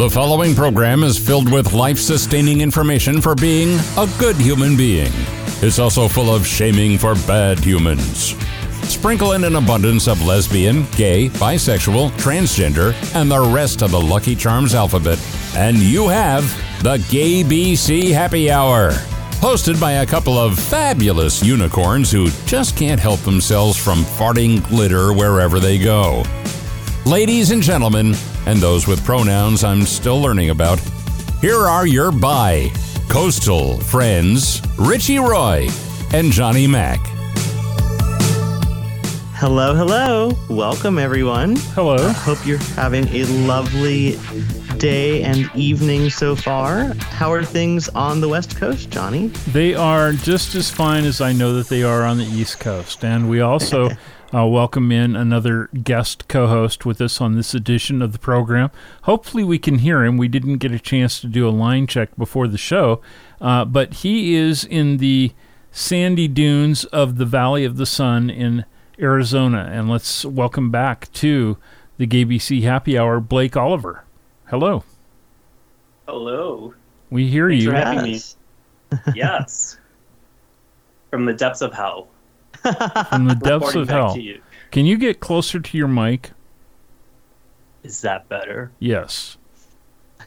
The following program is filled with life sustaining information for being a good human being. It's also full of shaming for bad humans. Sprinkle in an abundance of lesbian, gay, bisexual, transgender, and the rest of the Lucky Charms alphabet, and you have the Gay BC Happy Hour. Hosted by a couple of fabulous unicorns who just can't help themselves from farting glitter wherever they go. Ladies and gentlemen, and those with pronouns I'm still learning about, here are your bi coastal friends, Richie Roy and Johnny Mac. Hello, hello. Welcome, everyone. Hello. I hope you're having a lovely day and evening so far. How are things on the West Coast, Johnny? They are just as fine as I know that they are on the East Coast. And we also uh, welcome in another guest co host with us on this edition of the program. Hopefully, we can hear him. We didn't get a chance to do a line check before the show, uh, but he is in the sandy dunes of the Valley of the Sun in Arizona. And let's welcome back to the GBC Happy Hour, Blake Oliver. Hello. Hello. We hear Thanks you. for having me. Yes. Yes. From the depths of hell. From the depths of hell. you. Can you get closer to your mic? Is that better? Yes.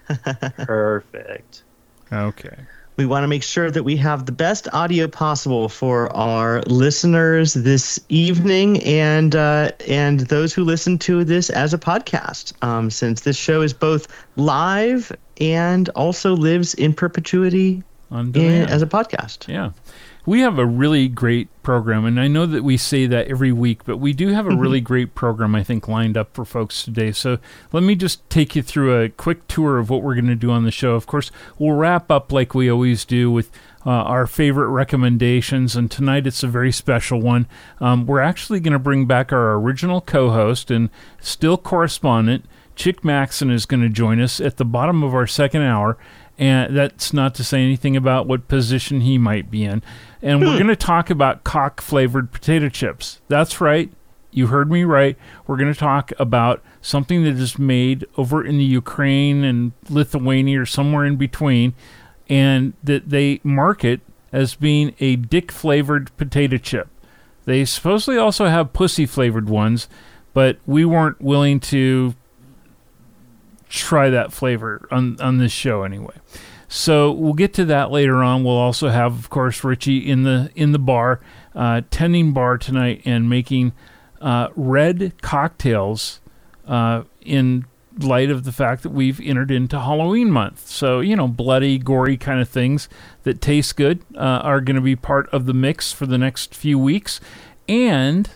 Perfect. Okay. We want to make sure that we have the best audio possible for our listeners this evening and uh, and those who listen to this as a podcast. Um, since this show is both live and also lives in perpetuity in, as a podcast. Yeah. We have a really great program, and I know that we say that every week, but we do have a really great program, I think, lined up for folks today. So let me just take you through a quick tour of what we're going to do on the show. Of course, we'll wrap up like we always do with uh, our favorite recommendations, and tonight it's a very special one. Um, we're actually going to bring back our original co host and still correspondent. Chick Maxon is going to join us at the bottom of our second hour, and that's not to say anything about what position he might be in. And we're hmm. going to talk about cock flavored potato chips. That's right. You heard me right. We're going to talk about something that is made over in the Ukraine and Lithuania or somewhere in between, and that they market as being a dick flavored potato chip. They supposedly also have pussy flavored ones, but we weren't willing to try that flavor on on this show anyway. So we'll get to that later on. We'll also have, of course, Richie in the in the bar, uh, tending bar tonight and making uh, red cocktails uh, in light of the fact that we've entered into Halloween month. So you know, bloody, gory kind of things that taste good uh, are going to be part of the mix for the next few weeks. And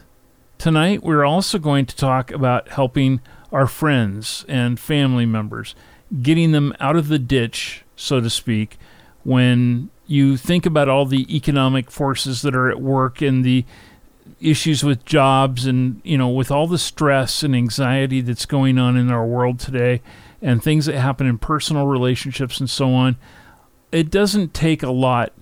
tonight we're also going to talk about helping our friends and family members, getting them out of the ditch, so to speak, when you think about all the economic forces that are at work and the issues with jobs and you know with all the stress and anxiety that's going on in our world today and things that happen in personal relationships and so on it doesn't take a lot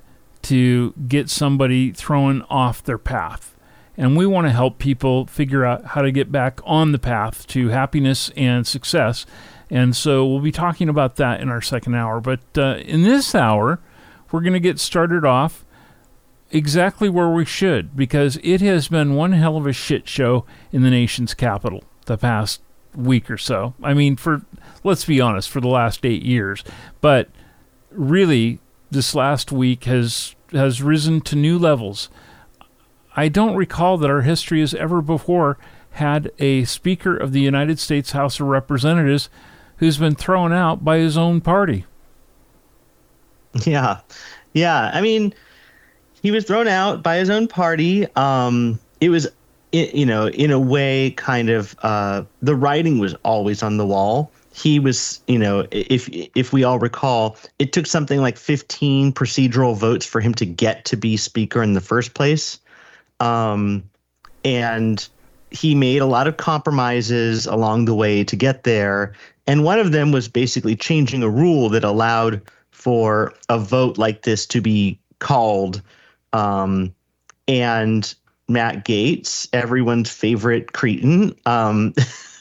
to get somebody thrown off their path and we want to help people figure out how to get back on the path to happiness and success. And so we'll be talking about that in our second hour. But uh, in this hour, we're going to get started off exactly where we should because it has been one hell of a shit show in the nation's capital the past week or so. I mean, for let's be honest, for the last eight years. But really, this last week has has risen to new levels. I don't recall that our history has ever before had a Speaker of the United States House of Representatives who's been thrown out by his own party. Yeah. Yeah. I mean, he was thrown out by his own party. Um, it was, you know, in a way, kind of, uh, the writing was always on the wall. He was, you know, if if we all recall, it took something like 15 procedural votes for him to get to be speaker in the first place. Um, and he made a lot of compromises along the way to get there. And one of them was basically changing a rule that allowed for a vote like this to be called. Um, and Matt Gaetz, everyone's favorite cretin, um,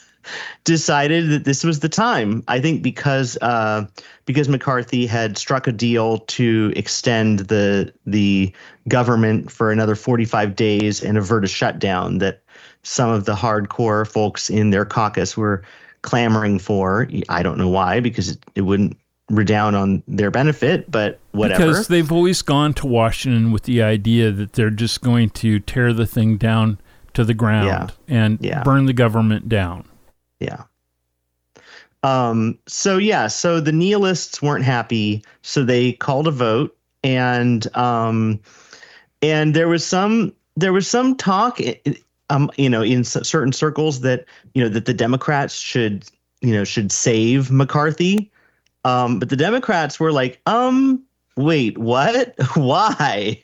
decided that this was the time. I think because uh, because McCarthy had struck a deal to extend the the government for another 45 days and avert a shutdown that some of the hardcore folks in their caucus were clamoring for. I don't know why, because it, it wouldn't redound on their benefit, but whatever. Because they've always gone to Washington with the idea that they're just going to tear the thing down to the ground Yeah. and Yeah. burn the government down. Yeah. Um, so yeah, so the nihilists weren't happy, so they called a vote, and um, and there was some there was some talk, um, you know, in certain circles that you know that the Democrats should you know should save McCarthy, um, but the Democrats were like, um, wait, what? Why?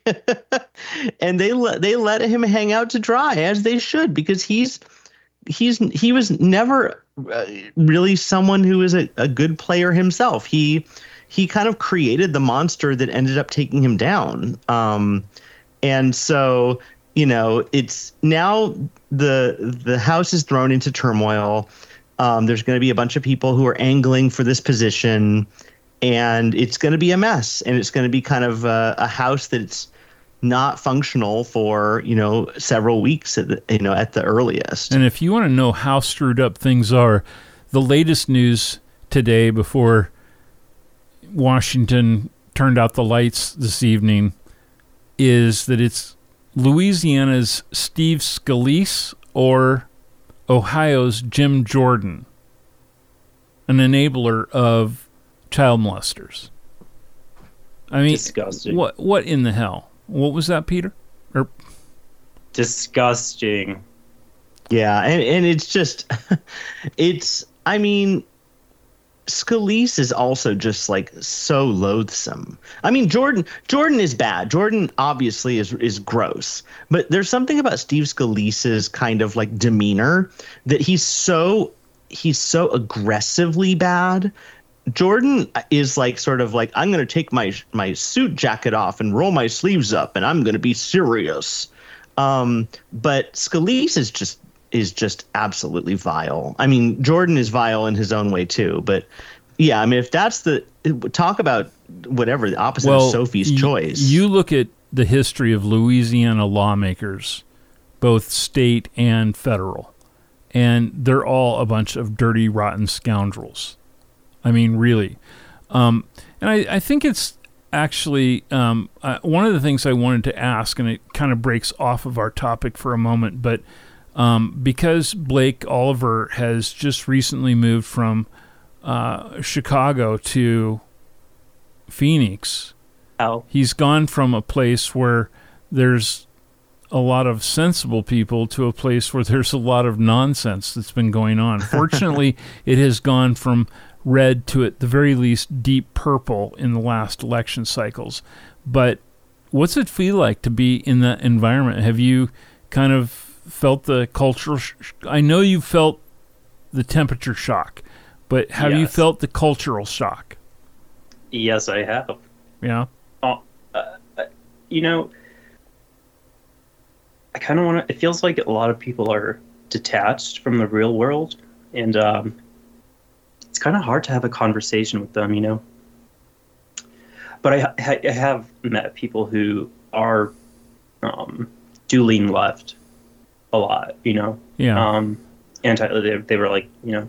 and they let they let him hang out to dry as they should because he's he's he was never uh, really someone who is a, a good player himself. He he kind of created the monster that ended up taking him down. Um, and so you know it's now the the house is thrown into turmoil. Um, there's going to be a bunch of people who are angling for this position, and it's going to be a mess. And it's going to be kind of a, a house that's not functional for you know several weeks at the, you know at the earliest. And if you want to know how screwed up things are, the latest news today before Washington turned out the lights this evening is that it's Louisiana's Steve Scalise or Ohio's Jim Jordan, an enabler of child molesters. I mean, Disgusting. what what in the hell? What was that, Peter? Or Disgusting. Yeah, and, and it's just it's I mean Scalise is also just like so loathsome. I mean Jordan Jordan is bad. Jordan obviously is is gross. But there's something about Steve Scalise's kind of like demeanor that he's so he's so aggressively bad. Jordan is like sort of like I'm going to take my my suit jacket off and roll my sleeves up and I'm going to be serious. Um, but Scalise is just is just absolutely vile. I mean, Jordan is vile in his own way too. But yeah, I mean, if that's the talk about whatever the opposite of Sophie's y- choice. You look at the history of Louisiana lawmakers, both state and federal, and they're all a bunch of dirty, rotten scoundrels. I mean, really. Um, and I, I think it's actually um, uh, one of the things I wanted to ask, and it kind of breaks off of our topic for a moment, but um, because Blake Oliver has just recently moved from uh, Chicago to Phoenix, How? he's gone from a place where there's a lot of sensible people to a place where there's a lot of nonsense that's been going on. Fortunately, it has gone from red to at the very least deep purple in the last election cycles. But what's it feel like to be in that environment? Have you kind of felt the cultural sh- I know you felt the temperature shock, but have you felt the cultural shock? Yes, I have. Yeah. You know, I kind of want to. It feels like a lot of people are detached from the real world, and um, it's kind of hard to have a conversation with them. You know. But I, I I have met people who are um, do lean left a lot. You know. Yeah. Um, anti. They, they were like, you know,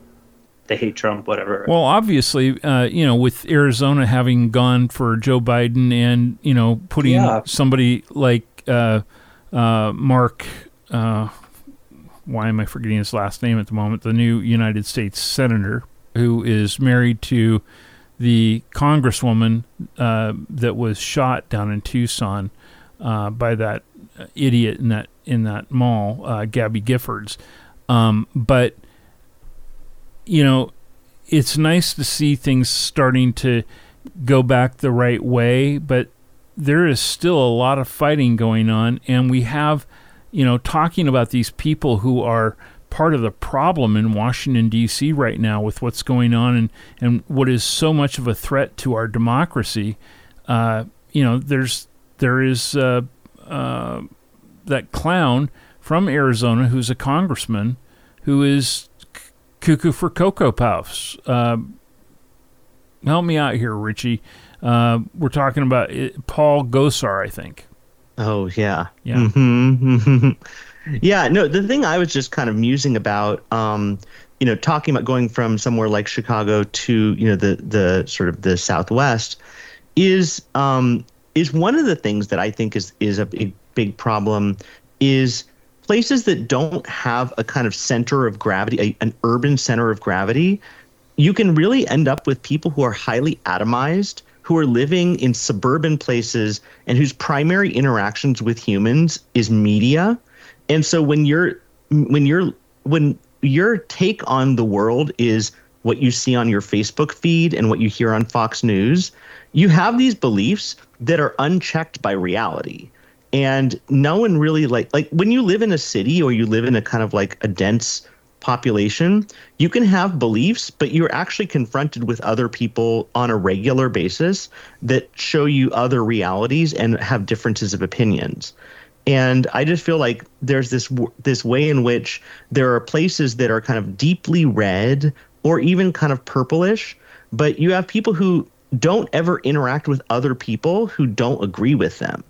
they hate Trump, whatever. Well, obviously, uh, you know, with Arizona having gone for Joe Biden and you know putting Yeah. somebody like uh, uh, Mark, uh, why am I forgetting his last name at the moment? The new United States senator who is married to the congresswoman uh, that was shot down in Tucson uh, by that idiot in that in that mall, uh, Gabby Giffords. Um, but you know, it's nice to see things starting to go back the right way, but there is still a lot of fighting going on, and we have, you know, talking about these people who are part of the problem in Washington D.C. right now with what's going on and and what is so much of a threat to our democracy. Uh, you know, there's there is uh, uh, that clown from Arizona who's a congressman who is cuckoo for cocoa puffs. Uh, help me out here, Richie. Uh, we're talking about it, Paul Gosar, I think. Oh yeah, Yeah. hmm yeah. No, the thing I was just kind of musing about, um, you know, talking about going from somewhere like Chicago to you know the the sort of the Southwest, is um, is one of the things that I think is is a big big problem is places that don't have a kind of center of gravity, a, an urban center of gravity. You can really end up with people who are highly atomized, who are living in suburban places and whose primary interactions with humans is media. And so when you're when you're when your take on the world is what you see on your Facebook feed and what you hear on Fox News, you have these beliefs that are unchecked by reality. And no one really like like when you live in a city or you live in a kind of like a dense population, you can have beliefs, but you're actually confronted with other people on a regular basis that show you other realities and have differences of opinions. And I just feel like there's this this way in which there are places that are kind of deeply red or even kind of purplish, but you have people who don't ever interact with other people who don't agree with them.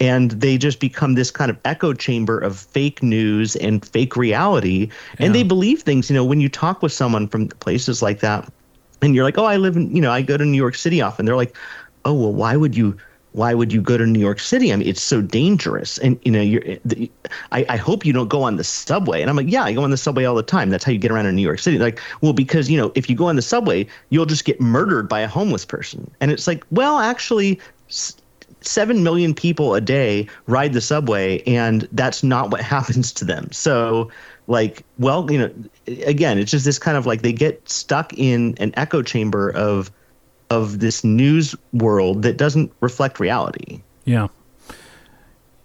And they just become this kind of echo chamber of fake news and fake reality. And they believe things you know when you talk with someone from places like that and you're like oh i live in you know i go to new york city often. They're like oh well why would you why would you go to new york city? I mean it's so dangerous. And you know you're the, I, I hope you don't go on the subway. And i'm like yeah i go on the subway all the time. That's how you get around in new york city. Like well because you know if you go on the subway you'll just get murdered by a homeless person. And it's like well actually s- 7 million people a day ride the subway and that's not what happens to them. So like well you know again it's just this kind of like they get stuck in an echo chamber of of this news world that doesn't reflect reality Yeah.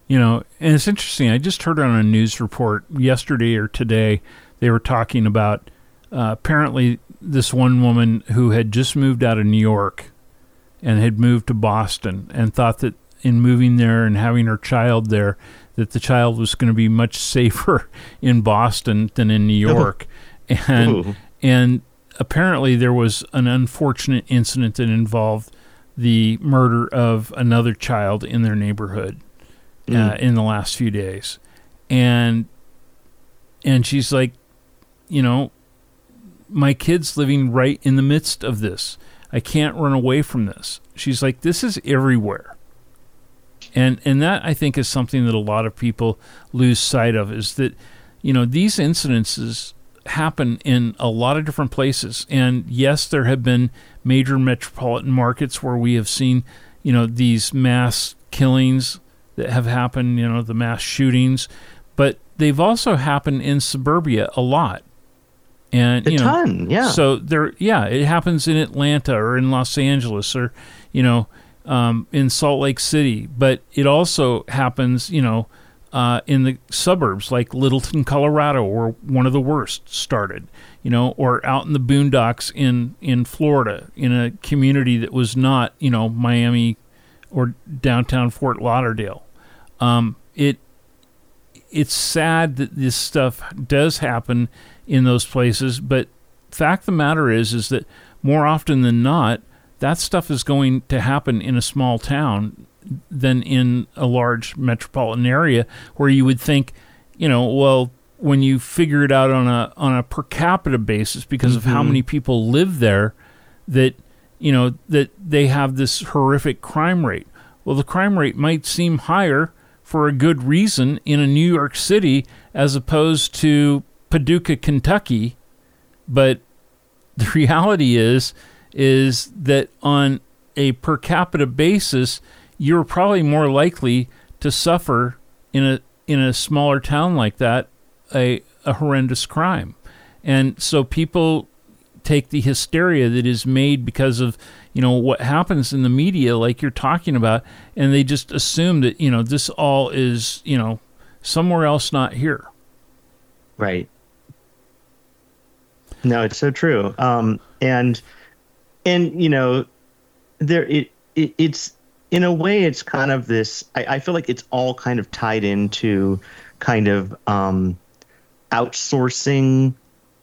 You know, and it's interesting. I just heard on a news report yesterday or today, they were talking about uh, apparently this one woman who had just moved out of New York and had moved to Boston and thought that in moving there and having her child there, that the child was going to be much safer in Boston than in New York. and Ooh. and apparently there was an unfortunate incident that involved the murder of another child in their neighborhood uh, in the last few days. And and she's like you know my kid's living right in the midst of this. I can't run away from this. She's like this is everywhere. And and that i think is something that a lot of people lose sight of is that you know these incidences happen in a lot of different places. And yes there have been major metropolitan markets where we have seen you know these mass killings that have happened you know the mass shootings. But they've also happened in suburbia a lot. And a you know ton yeah. so there, yeah, it happens in Atlanta or in Los Angeles or, you know, um, in Salt Lake City, but it also happens, you know, uh, in the suburbs like Littleton, Colorado, where one of the worst started, you know, or out in the boondocks in in Florida, in a community that was not, you know, Miami or downtown Fort Lauderdale. Um, it it's sad that this stuff does happen in those places, but fact of the matter is is that more often than not, that stuff is going to happen in a small town than in a large metropolitan area where you would think, you know, well, when you figure it out on a on a per capita basis because of how mm-hmm. many people live there, that you know that they have this horrific crime rate. Well, the crime rate might seem higher for a good reason in a New York City as opposed to Paducah, Kentucky, but the reality is is that on a per capita basis, you're probably more likely to suffer in a in a smaller town like that a, a horrendous crime. And so people take the hysteria that is made because of you know what happens in the media like you're talking about and they just assume that you know this all is you know somewhere else not here Right. No, it's so true. Um, and and you know, there it, it it's in a way it's kind of this. I, I feel like it's all kind of tied into kind of um, outsourcing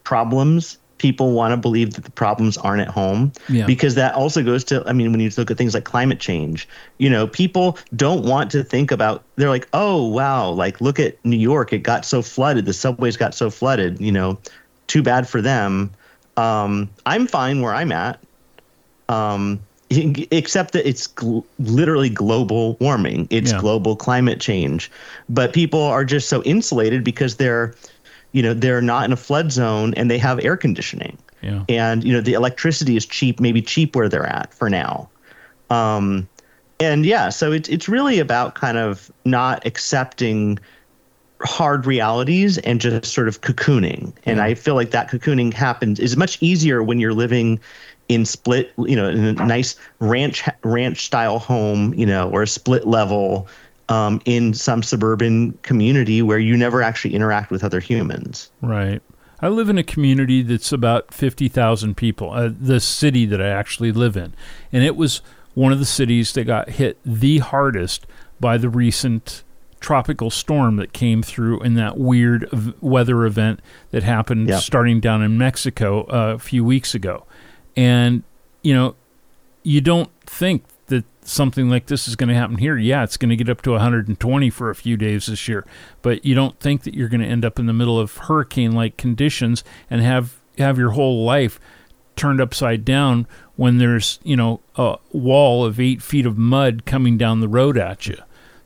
problems, people want to believe that the problems aren't at home Yeah. because that also goes to i mean when you look at things like climate change you know people don't want to think about they're like oh wow like look at new york it got so flooded the subways got so flooded you know too bad for them um, i'm fine where i'm at um, except that it's gl- literally global warming. It's Yeah. global climate change. But people are just so insulated because they're you know they're not in a flood zone and they have air conditioning. Yeah. and you know the electricity is cheap maybe cheap where they're at for now. Um and yeah so it's it's really about kind of not accepting hard realities and just sort of cocooning. And i feel like that cocooning happens is much easier when you're living in split you know in a nice ranch ranch style home you know or a split level um, in some suburban community where you never actually interact with other humans Right. I live in a community that's about 50,000 people, uh, the city that I actually live in. And it was one of the cities that got hit the hardest by the recent tropical storm that came through in that weird weather event that happened Yeah. starting down in Mexico uh, a few weeks ago. And, you know, you don't think that something like this is going to happen here. Yeah, it's going to get up to 120 for a few days this year, but you don't think that you're going to end up in the middle of hurricane-like conditions and have have your whole life turned upside down when there's you know a wall of eight feet of mud coming down the road at you.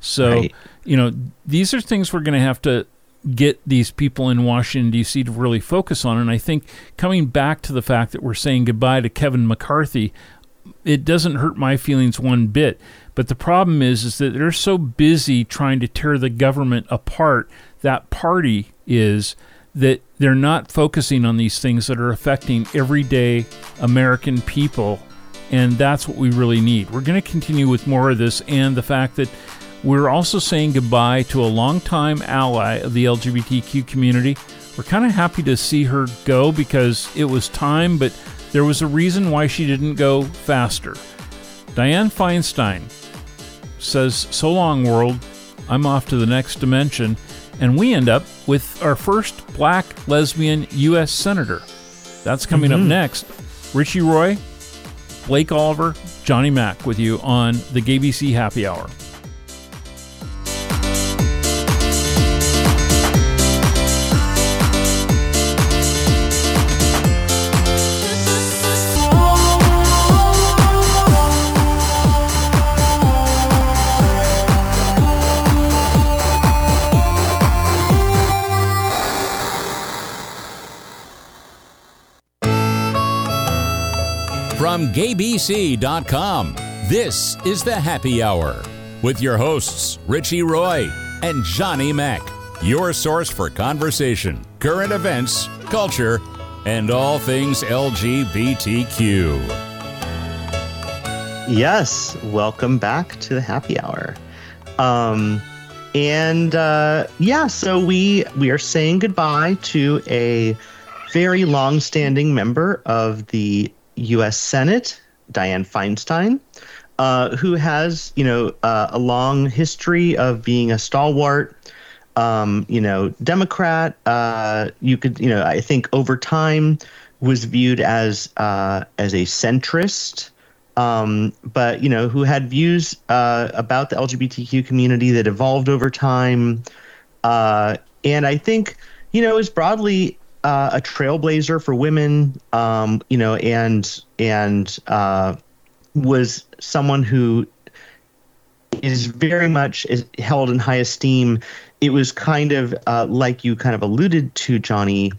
So Right. you know these are things we're going to have to get these people in Washington D.C. to really focus on. And I think coming back to the fact that we're saying goodbye to Kevin McCarthy, it doesn't hurt my feelings one bit. But the problem is, is that they're so busy trying to tear the government apart. That party is that they're not focusing on these things that are affecting everyday American people. And that's what we really need. We're going to continue with more of this and the fact that we're also saying goodbye to a longtime ally of the LGBTQ community. We're kind of happy to see her go because it was time, but there was a reason why she didn't go faster. Dianne Feinstein says, So long, world. I'm off to the next dimension. And we end up with our first black lesbian U.S. Senator. That's coming up mm-hmm. next. Richie Roy, Blake Oliver, Johnny Mac with you on the GBC Happy Hour. From gaybc.com, this is the Happy Hour with your hosts, Richie Roy and Johnny Mac, your source for conversation, current events, culture, and all things LGBTQ. Yes, welcome back to the happy hour. Um, and uh, yeah, so we we are saying goodbye to a very long-standing member of the U.S. Senate, Dianne Feinstein, uh, who has you know uh, a long history of being a stalwart. Um, you know, Democrat. Uh, you could, you know, I think over time was viewed as uh, as a centrist um, but you know, who had views uh, about the LGBTQ community that evolved over time, uh, and I think you know is broadly uh, a trailblazer for women. Um, you know, and and uh, was someone who is very much is held in high esteem. It was kind of uh, like you kind of alluded to, Johnny.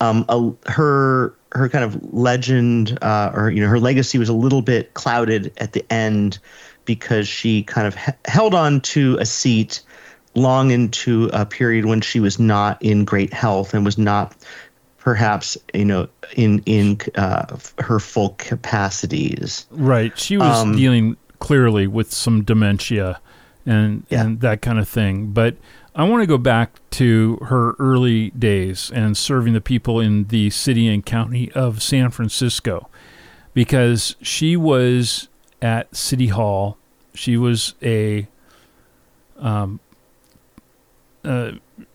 Um, a, her her kind of legend uh, or you know her legacy was a little bit clouded at the end because she kind of he- held on to a seat long into a period when she was not in great health and was not perhaps you know in in uh, her full capacities. Right. She was Um, dealing clearly with some dementia and Yeah. and that kind of thing. But I want to go back to her early days and serving the people in the city and county of San Francisco because she was at City Hall. She was a um, uh,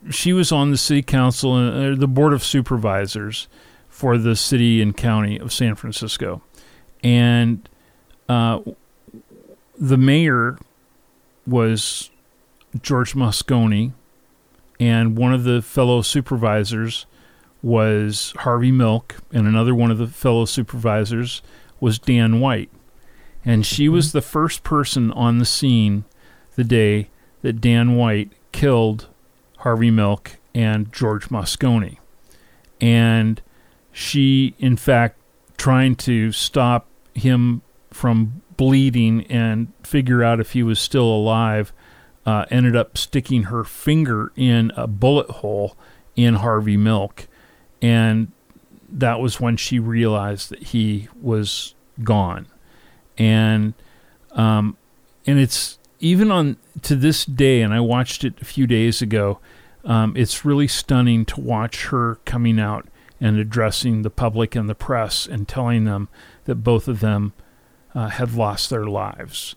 she was on the city council and uh, the board of supervisors for the city and county of San Francisco. And uh, the mayor was George Moscone, and one of the fellow supervisors was Harvey Milk, and another one of the fellow supervisors was Dan White. And she was the first person on the scene the day that Dan White killed Harvey Milk and George Moscone. And she, in fact, trying to stop him from bleeding and figure out if he was still alive, uh, ended up sticking her finger in a bullet hole in Harvey Milk. And that was when she realized that he was gone. And, um, and it's even on to this day, and I watched it a few days ago. Um, it's really stunning to watch her coming out and addressing the public and the press and telling them that both of them uh, had lost their lives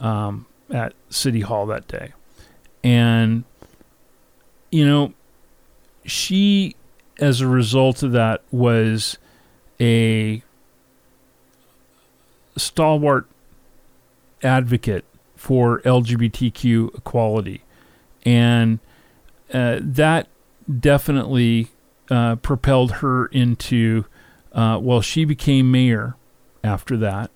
um, at City Hall that day. And, you know, she, as a result of that, was a stalwart advocate for LGBTQ equality. And uh, that definitely uh, propelled her into, uh, well, she became mayor after that.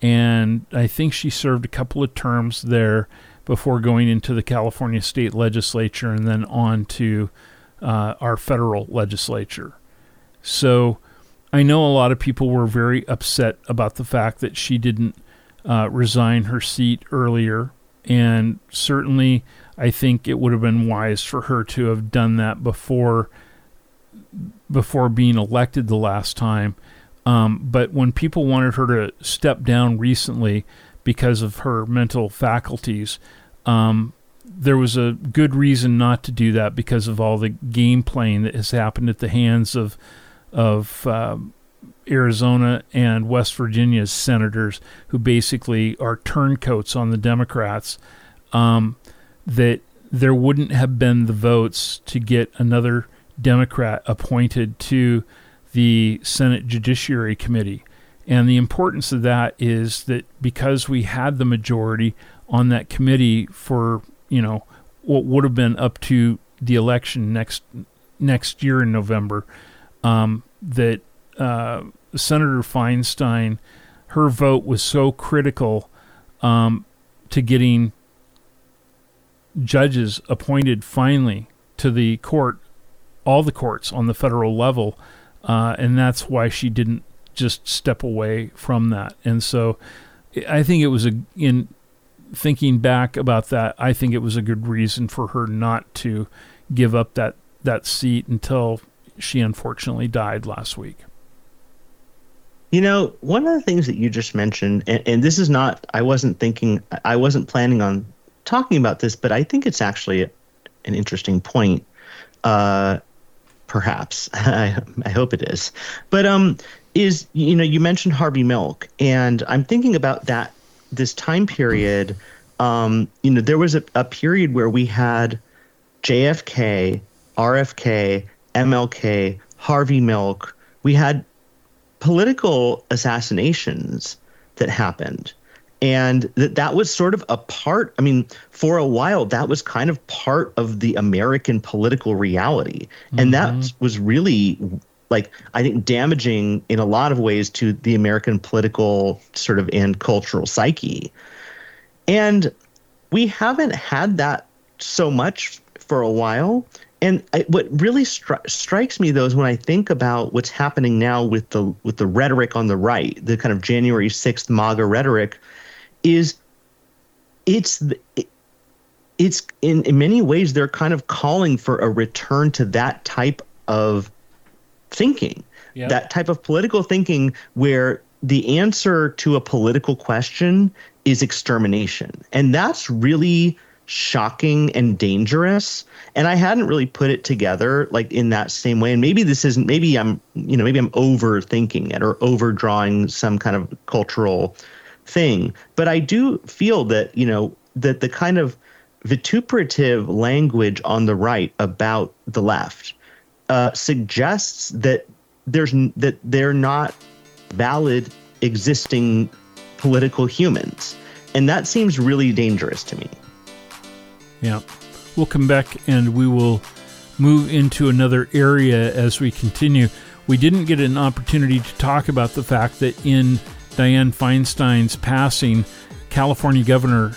And I think she served a couple of terms there before going into the California state legislature and then on to uh, our federal legislature. So I know a lot of people were very upset about the fact that she didn't uh, resign her seat earlier. And certainly, I think it would have been wise for her to have done that before before being elected the last time. Um, but when people wanted her to step down recently because of her mental faculties, um, there was a good reason not to do that because of all the game playing that has happened at the hands of of um, Arizona and West Virginia's senators, who basically are turncoats on the Democrats. Um, that there wouldn't have been the votes to get another Democrat appointed to the Senate Judiciary Committee. And the importance of that is that because we had the majority on that committee for, you know, what would have been up to the election next next year in November, um, that uh, Senator Feinstein, her vote was so critical um, to getting judges appointed finally to the court, all the courts on the federal level, uh, and that's why she didn't just step away from that. And so, I think it was a in thinking back about that. I think it was a good reason for her not to give up that that seat until she unfortunately died last week. You know, one of the things that you just mentioned, and, and, this is not, I wasn't thinking, I wasn't planning on talking about this, but I think it's actually an interesting point. Uh, perhaps I, I hope it is. But um, is you know, you mentioned Harvey Milk, and I'm thinking about that this time period. Um, you know, there was a, a period where we had JFK, RFK, MLK, Harvey Milk. We had political assassinations that happened. And that that was sort of a part i mean for a while that was kind of part of the american political reality. And mm-hmm. that was really like i think damaging in a lot of ways to the american political sort of and cultural psyche. And we haven't had that so much for a while and I, what really stri- strikes me though is when I think about what's happening now with the with the rhetoric on the right, the kind of January sixth MAGA rhetoric, is it's the, it, it's in, in many ways they're kind of calling for a return to that type of thinking, yep. that type of political thinking where the answer to a political question is extermination, and that's really shocking and dangerous. And i hadn't really put it together like in that same way. And maybe this isn't maybe i'm you know maybe i'm overthinking it or overdrawing some kind of cultural thing. But i do feel that you know that the kind of vituperative language on the right about the left uh, suggests that there's that they're not valid existing political humans, and that seems really dangerous to me. Yeah. We'll come back and we will move into another area as we continue. We didn't get an opportunity to talk about the fact that in Dianne Feinstein's passing, California Governor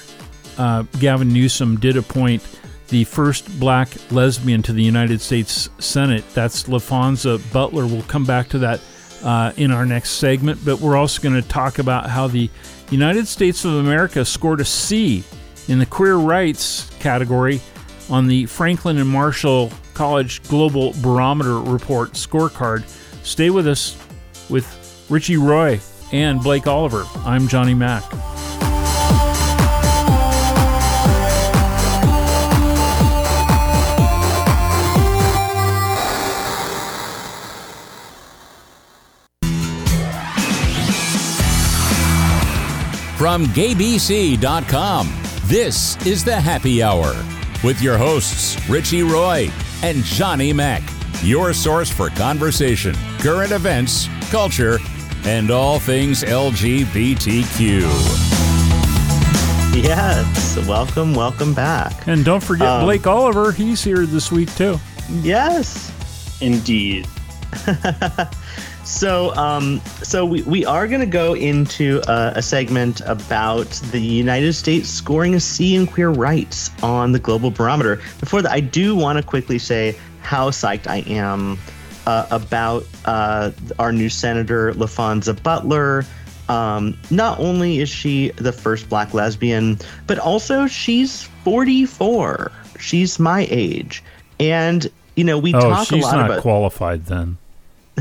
uh, Gavin Newsom did appoint the first black lesbian to the United States Senate. That's Laphonza Butler. We'll come back to that uh, in our next segment, but we're also going to talk about how the United States of America scored a C in the queer rights category on the Franklin and Marshall College Global Barometer Report scorecard. Stay with us with Richie Roy and Blake Oliver. I'm Johnny Mac. From gaybc.com, this is the Happy Hour with your hosts, Richie Roy and Johnny Mac, your source for conversation, current events, culture, and all things LGBTQ. Yes, welcome, welcome back. And don't forget Um, Blake Oliver. He's here this week, too. Yes. Indeed. So, um, so we, we are going to go into a, a segment about the United States scoring a C in queer rights on the global barometer. Before that, I do want to quickly say how psyched I am uh, about uh, our new senator, Laphonza Butler. Um, not only is she the first black lesbian, but also she's 44. She's my age. And, you know, we Oh, talk a she's lot not about. qualified then.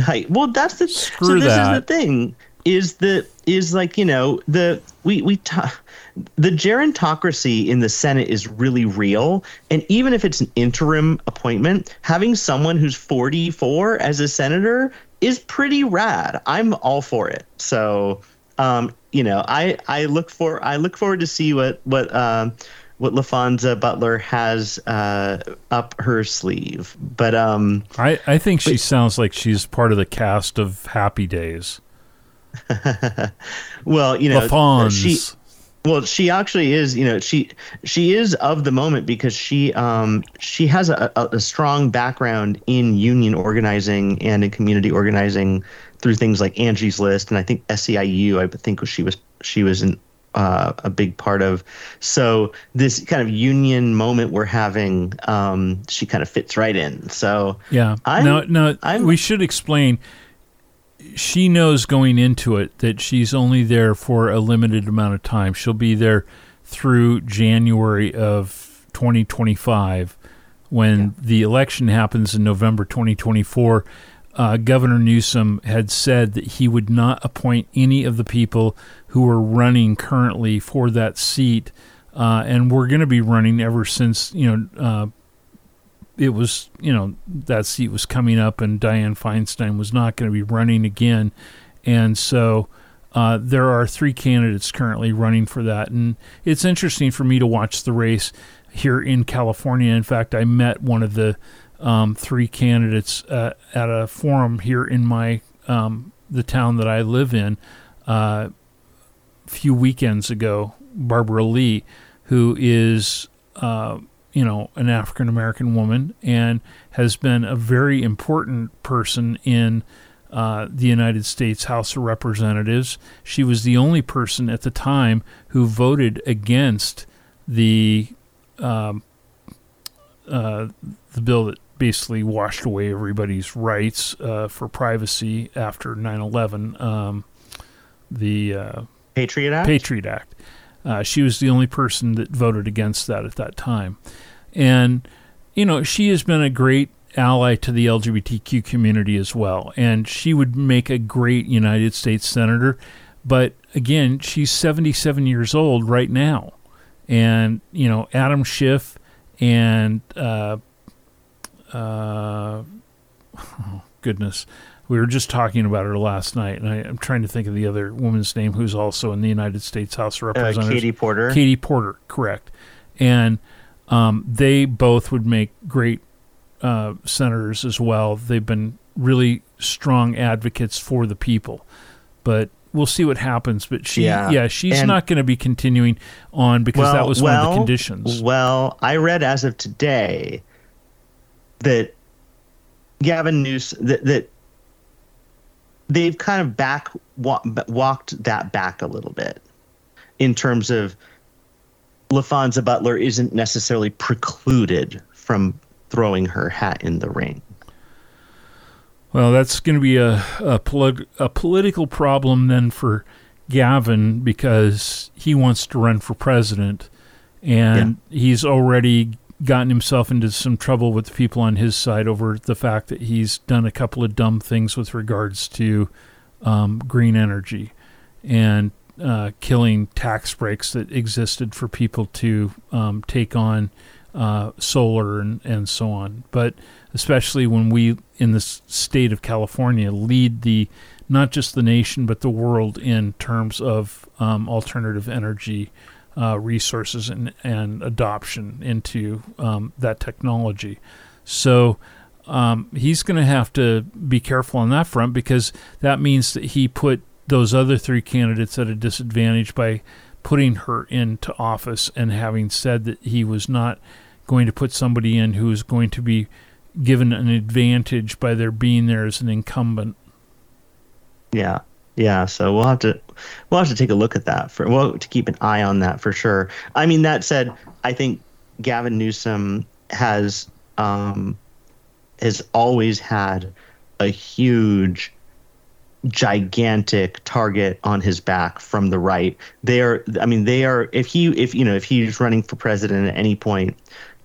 Right. Well, that's the Screw so this that. is the thing is the is like you know the we we the gerontocracy in the Senate is really real, and even if it's an interim appointment, having someone who's 44 as a senator is pretty rad. I'm all for it. So, um, you know, I I look for I look forward to see what what um what Laphonza Butler has uh, up her sleeve. But um, I, I think she sounds like she's part of the cast of Happy Days. well, you know, LaFons. she well she actually is you know she she is of the moment because she um she has a, a, a strong background in union organizing and in community organizing through things like angie's list and i think SEIU i think she was she was in uh, a big part of so this kind of union moment we're having um she kind of fits right in so Yeah. I'm- no, no. I'm- we should explain. She knows going into it that she's only there for a limited amount of time. She'll be there through January of 2025 when the election happens in November 2024. Uh, Governor Newsom had said that he would not appoint any of the people who are running currently for that seat. Uh, and we're going to be running ever since, you know, uh, it was, you know, that seat was coming up and Dianne Feinstein was not going to be running again. And so uh, there are three candidates currently running for that. And it's interesting for me to watch the race here in California. In fact, I met one of the um, three candidates uh, at a forum here in my um, the town that I live in uh, few weekends ago. Barbara Lee, who is uh, you know an African American woman and has been a very important person in uh, the United States House of Representatives. She was the only person at the time who voted against the um, uh, the bill that basically washed away everybody's rights uh, for privacy after 9/11. Um, the uh, patriot act Patriot Act. Uh, she was the only person that voted against that at that time. And, you know, she has been a great ally to the LGBTQ community as well. And she would make a great United States Senator. But again, she's 77 years old right now. And, you know, Adam Schiff and, uh, uh, oh, goodness. We were just talking about her last night, and I, I'm trying to think of the other woman's name who's also in the United States House of uh, Representatives. katie porter Katie Porter, correct. And um, they both would make great uh, senators as well. They've been really strong advocates for the people. But we'll see what happens. But she, yeah, Yeah. she's And- not going to be continuing on because that was one of the conditions. Well, I read as of today that Gavin Newsom that, that they've kind of back wa- walked that back a little bit in terms of Laphonza Butler isn't necessarily precluded from throwing her hat in the ring. Well, that's going to be a a, polit- a political problem then for Gavin because he wants to run for president, and he's already gotten himself into some trouble with people on his side over the fact that he's done a couple of dumb things with regards to um, green energy and uh, killing tax breaks that existed for people to um, take on uh, solar and, and so on. But especially when we in the state of California lead the not just the nation but the world in terms of um, alternative energy uh, resources and, and adoption into um, that technology. So um, he's going to have to be careful on that front because that means that he put those other three candidates at a disadvantage by putting her into office and having said that he was not going to put somebody in who is going to be given an advantage by their being there as an incumbent. Yeah. Yeah, so we'll have to we'll have to take a look at that for well to keep an eye on that for sure. I mean that said, I think Gavin Newsom has um has always had a huge gigantic target on his back from the right. They are I mean they are if he if you know if he's running for president at any point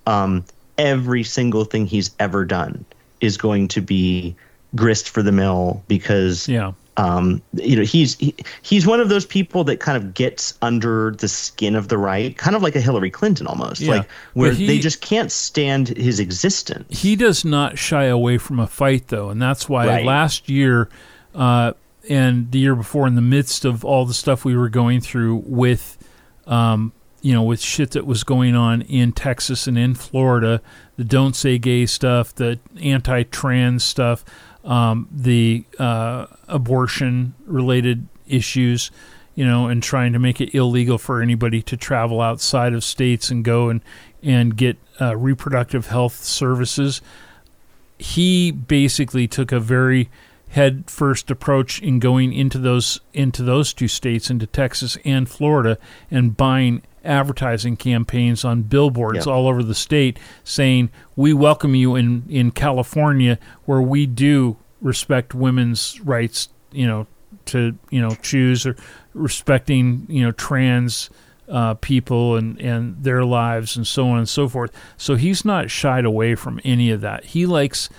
um every single thing he's ever done is going to be grist for the mill because Yeah. Um, you know he's he, he's one of those people that kind of gets under the skin of the right, kind of like a Hillary Clinton almost, Yeah, like where he- they just can't stand his existence. He does not shy away from a fight, though, and that's why Right. last year uh, and the year before, in the midst of all the stuff we were going through with, um, you know, with shit that was going on in Texas and in Florida, the "Don't Say Gay" stuff, the anti-trans stuff, um, the uh, abortion-related issues, you know, and trying to make it illegal for anybody to travel outside of states and go and and get uh, reproductive health services. He basically took a very head first approach in going into those into those two states, into Texas and Florida, and buying advertising campaigns on billboards Yeah. all over the state saying we welcome you in in California where we do respect women's rights you know to you know choose or respecting you know trans uh, people and and their lives and so on and so forth so he's not shied away from any of that he likes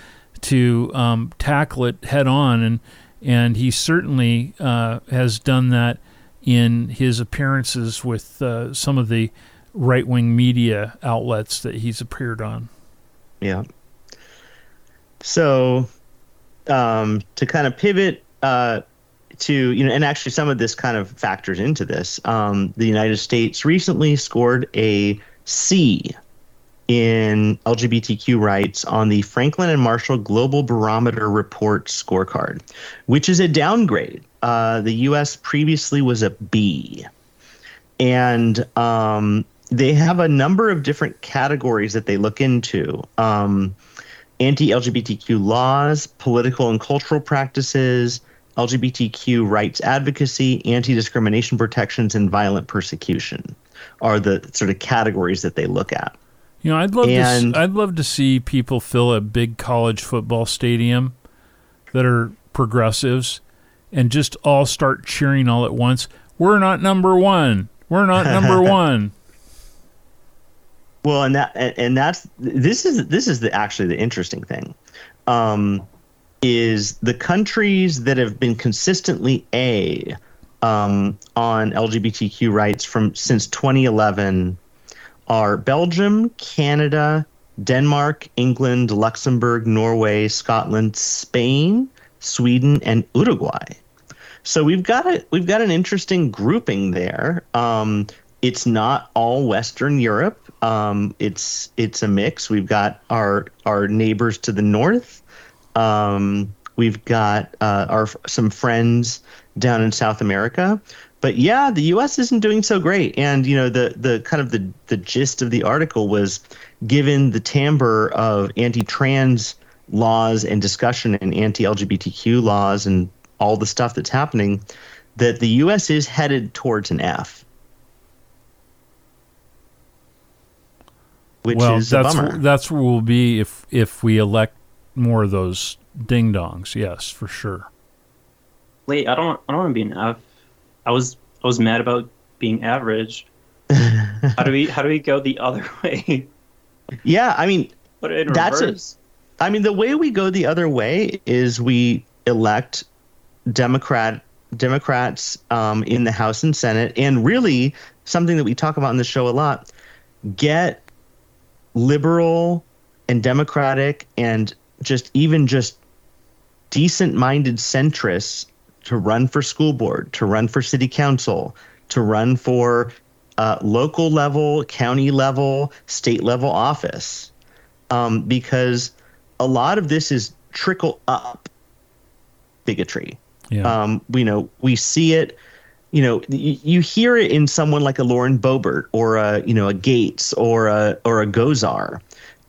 to um, tackle it head on and and he certainly uh, has done that in his appearances with uh, some of the right wing media outlets that he's appeared on. Yeah. So, um, to kind of pivot uh, to you know, and actually some of this kind of factors into this. Um, the United States recently scored a C in LGBTQ rights on the Franklin and Marshall Global Barometer Report scorecard, which is a downgrade. Uh, the U.S. previously was a B, and um, they have a number of different categories that they look into. Um, anti-LGBTQ laws, political and cultural practices, LGBTQ rights advocacy, anti-discrimination protections, and violent persecution are the sort of categories that they look at. You know, I'd love And- to. I'd love to see people fill a big college football stadium that are progressives and just all start cheering all at once. We're not number one. We're not number one. Well, and that and, and that's this is this is the actually the interesting thing, um, is the countries that have been consistently A um, on LGBTQ rights from since 2011 are Belgium, Canada, Denmark, England, Luxembourg, Norway, Scotland, Spain, Sweden, and Uruguay. So we've got a we've got an interesting grouping there. Um, it's not all Western Europe. Um, it's it's a mix. We've got our our neighbors to the north, um, We've got uh, our some friends down in South America. But yeah, the U.S. isn't doing so great. And you know, the the kind of the the gist of the article was, given the timbre of anti-trans laws and discussion and anti-LGBTQ laws and all the stuff that's happening, that the U.S. is headed towards an F. Which well, is that's a bummer. that's where we'll be if if we elect more of those ding dongs. Yes, for sure. Wait, I don't. I don't want to be an F. I was. I was mad about being average. how do we? How do we go the other way? yeah, I mean, Put it in That's reverse. I mean, the way we go the other way is we elect Democrat Democrats um, in the House and Senate, and really something that we talk about in the show a lot: get liberal and democratic and just even just decent-minded centrists to run for school board, to run for city council, to run for uh, local level, county level, state level office, um, because a lot of this is trickle up bigotry. Yeah. Um, you know, we see it. You know, y- you hear it in someone like a Lauren Boebert or a you know a Gaetz or a or a Gosar,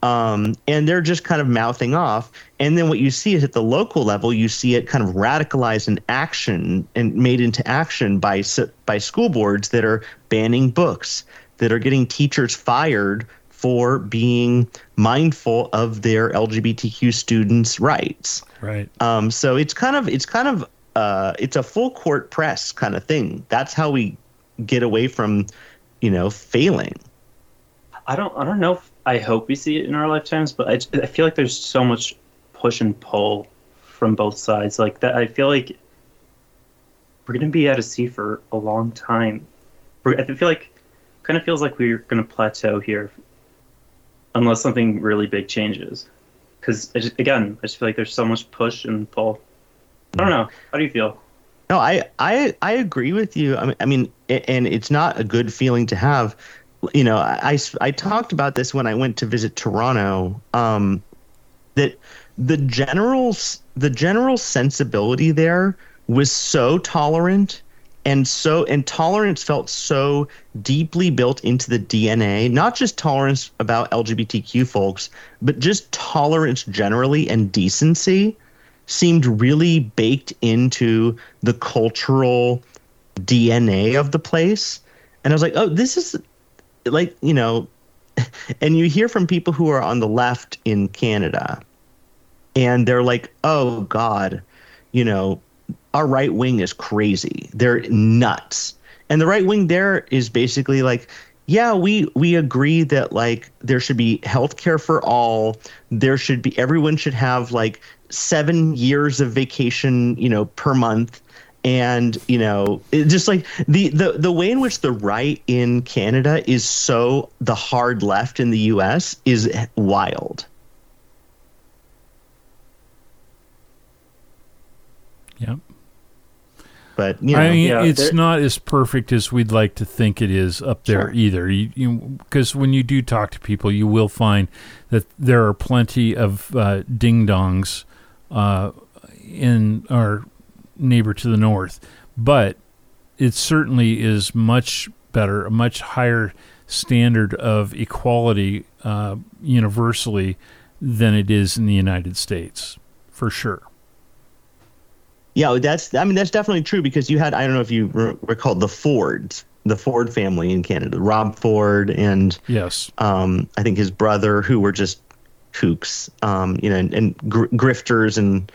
um, and they're just kind of mouthing off. And then what you see is at the local level, you see it kind of radicalized in action and made into action by by school boards that are banning books, that are getting teachers fired for being mindful of their LGBTQ students' rights. right. Um, so it's kind of it's kind of uh, it's a full court press kind of thing. That's how we get away from, you know, failing. I don't. I don't know. if I hope we see it in our lifetimes, but I, I feel like there's so much push and pull from both sides. Like that, I feel like we're gonna be at a sea for a long time. I feel like, kind of feels like we're gonna plateau here, unless something really big changes. Because again, I just feel like there's so much push and pull. I don't know. How do you feel? No, I I I agree with you. I mean, I mean, and it's not a good feeling to have. You know, I, I, talked about this when I went to visit Toronto. Um, that the general the general sensibility there was so tolerant and so and tolerance felt so deeply built into the DNA, not just tolerance about LGBTQ folks, but just tolerance generally and decency seemed really baked into the cultural DNA of the place. And I was like, oh, this is like, you know, and you hear from people who are on the left in Canada, and they're like, oh, God, you know, our right wing is crazy. They're nuts. And the right wing there is basically like, yeah, we we agree that like there should be health care for all. There should be everyone should have like seven years of vacation, you know, per month. And you know, it just like the, the the way in which the right in Canada is so the hard left in the U.S. is wild. Yep. But you know, I mean, yeah, it's not as perfect as we'd like to think it is up there Sure. either. You, because when you do talk to people, you will find that there are plenty of uh, ding dongs uh, in our neighbor to the north, but it certainly is much better, a much higher standard of equality uh, universally than it is in the United States, for sure. Yeah, that's. I mean, that's definitely true because you had. I don't know if you re- recall the Fords, the Ford family in Canada, Rob Ford, and Yes. um, I think his brother, who were just kooks, um, you know, and, and gr- grifters and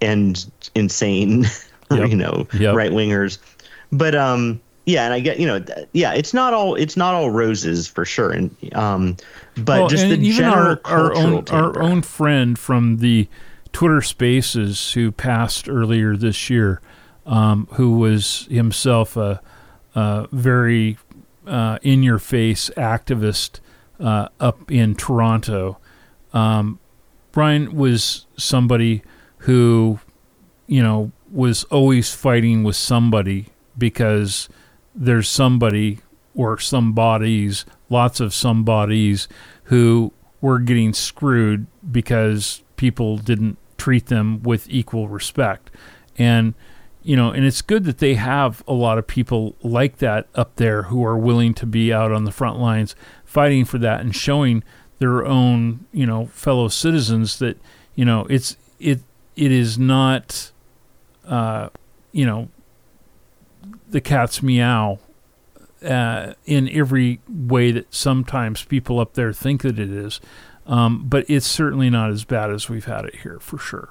and insane, Yep. you know, Yep. right wingers. But um, yeah, and I get, you know, yeah, it's not all it's not all roses for sure, and um, but Well, just the general our, our own our own friend from the Twitter Spaces who passed earlier this year, um, who was himself a, a very uh, in your face activist uh, up in Toronto. Um, Brian was somebody who, you know, was always fighting with somebody because there's somebody or somebodies, lots of somebodies who were getting screwed because people didn't treat them with equal respect. And you know, and it's good that they have a lot of people like that up there who are willing to be out on the front lines fighting for that and showing their own, you know, fellow citizens that, you know, it's it it is not uh, you know, the cat's meow uh, in every way that sometimes people up there think that it is. Um, but it's certainly not as bad as we've had it here for sure.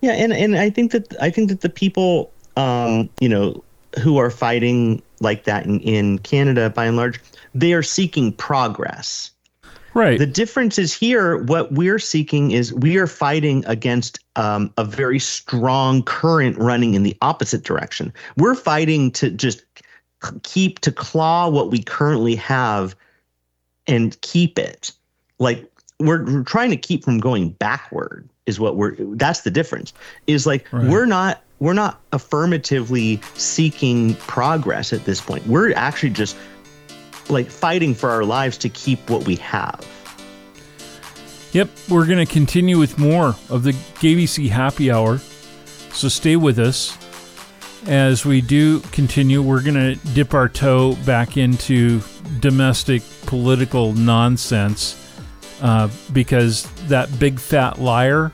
Yeah, and and I think that I think that the people, um, you know, who are fighting like that in, in Canada, by and large, they are seeking progress. Right. The difference is here. What we're seeking is we are fighting against um, a very strong current running in the opposite direction. We're fighting to just keep to claw what we currently have and keep it. Like we're, we're trying to keep from going backward is what we're that's the difference is like right. we're not we're not affirmatively seeking progress at this point we're actually just like fighting for our lives to keep what we have. Yep we're going to continue with more of the GayBC happy hour. So stay with us. As we do continue we're going to dip our toe back into domestic political nonsense uh, because that big fat liar,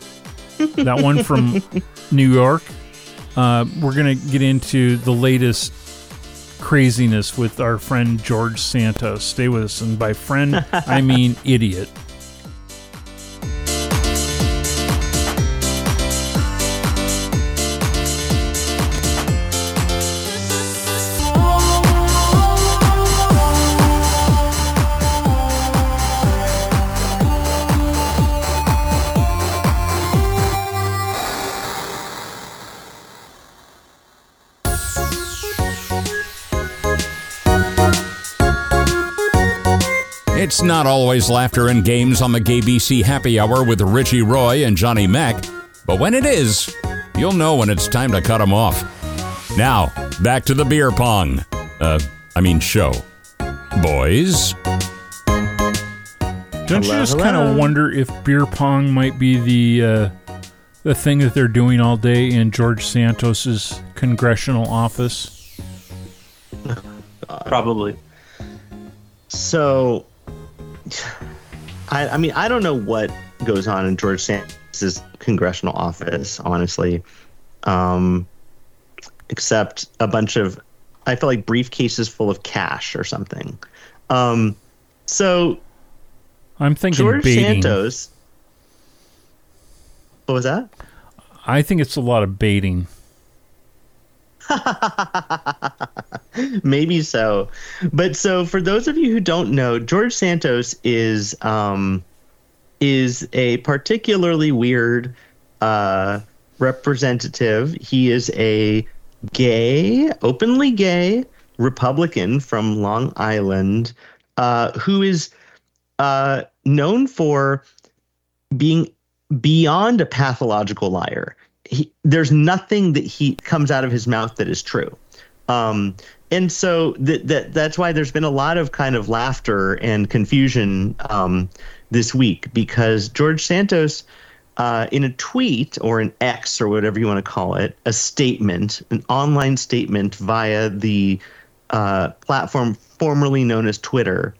that one from New York, uh, we're going to get into the latest craziness with our friend George Santos. Stay with us. And by friend, I mean idiot. Not always laughter and games on the GayBC Happy Hour with Richie Roy and Johnny Mac, but when it is, you'll know when it's time to cut them off. Now, back to the beer pong. Uh, I mean, show. Boys. Don't hello, you just kind of wonder if beer pong might be the uh, the thing that they're doing all day in George Santos's congressional office? Probably. So I, I mean, I don't know what goes on in George Santos' congressional office, honestly, um, except a bunch of, I feel like briefcases full of cash or something. Um, so, I'm thinking George baiting. Santos. What was that? I think it's a lot of baiting. Maybe so. But so for those of you who don't know, George Santos is um, is a particularly weird uh, representative. He is a gay, openly gay Republican from Long Island uh, who is uh, known for being beyond a pathological liar. He, there's nothing that he comes out of his mouth that is true. Um, and so that, that that's why there's been a lot of kind of laughter and confusion um, this week because George Santos, uh, in a tweet or an X or whatever you want to call it, a statement, an online statement via the uh, platform formerly known as Twitter,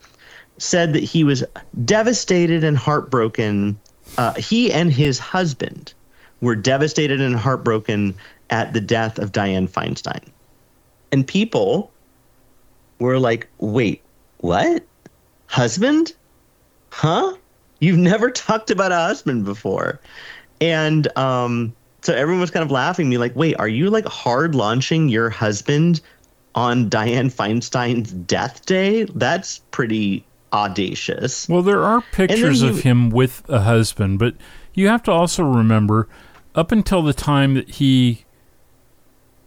said that he was devastated and heartbroken. Uh, he and his husband were devastated and heartbroken at the death of Dianne Feinstein. And people were like, wait, what? Husband? Huh? You've never talked about a husband before. And um, so everyone was kind of laughing me like, wait, are you like hard launching your husband on Dianne Feinstein's death day? That's pretty audacious. Well, there are pictures you, of him with a husband, but you have to also remember up until the time that he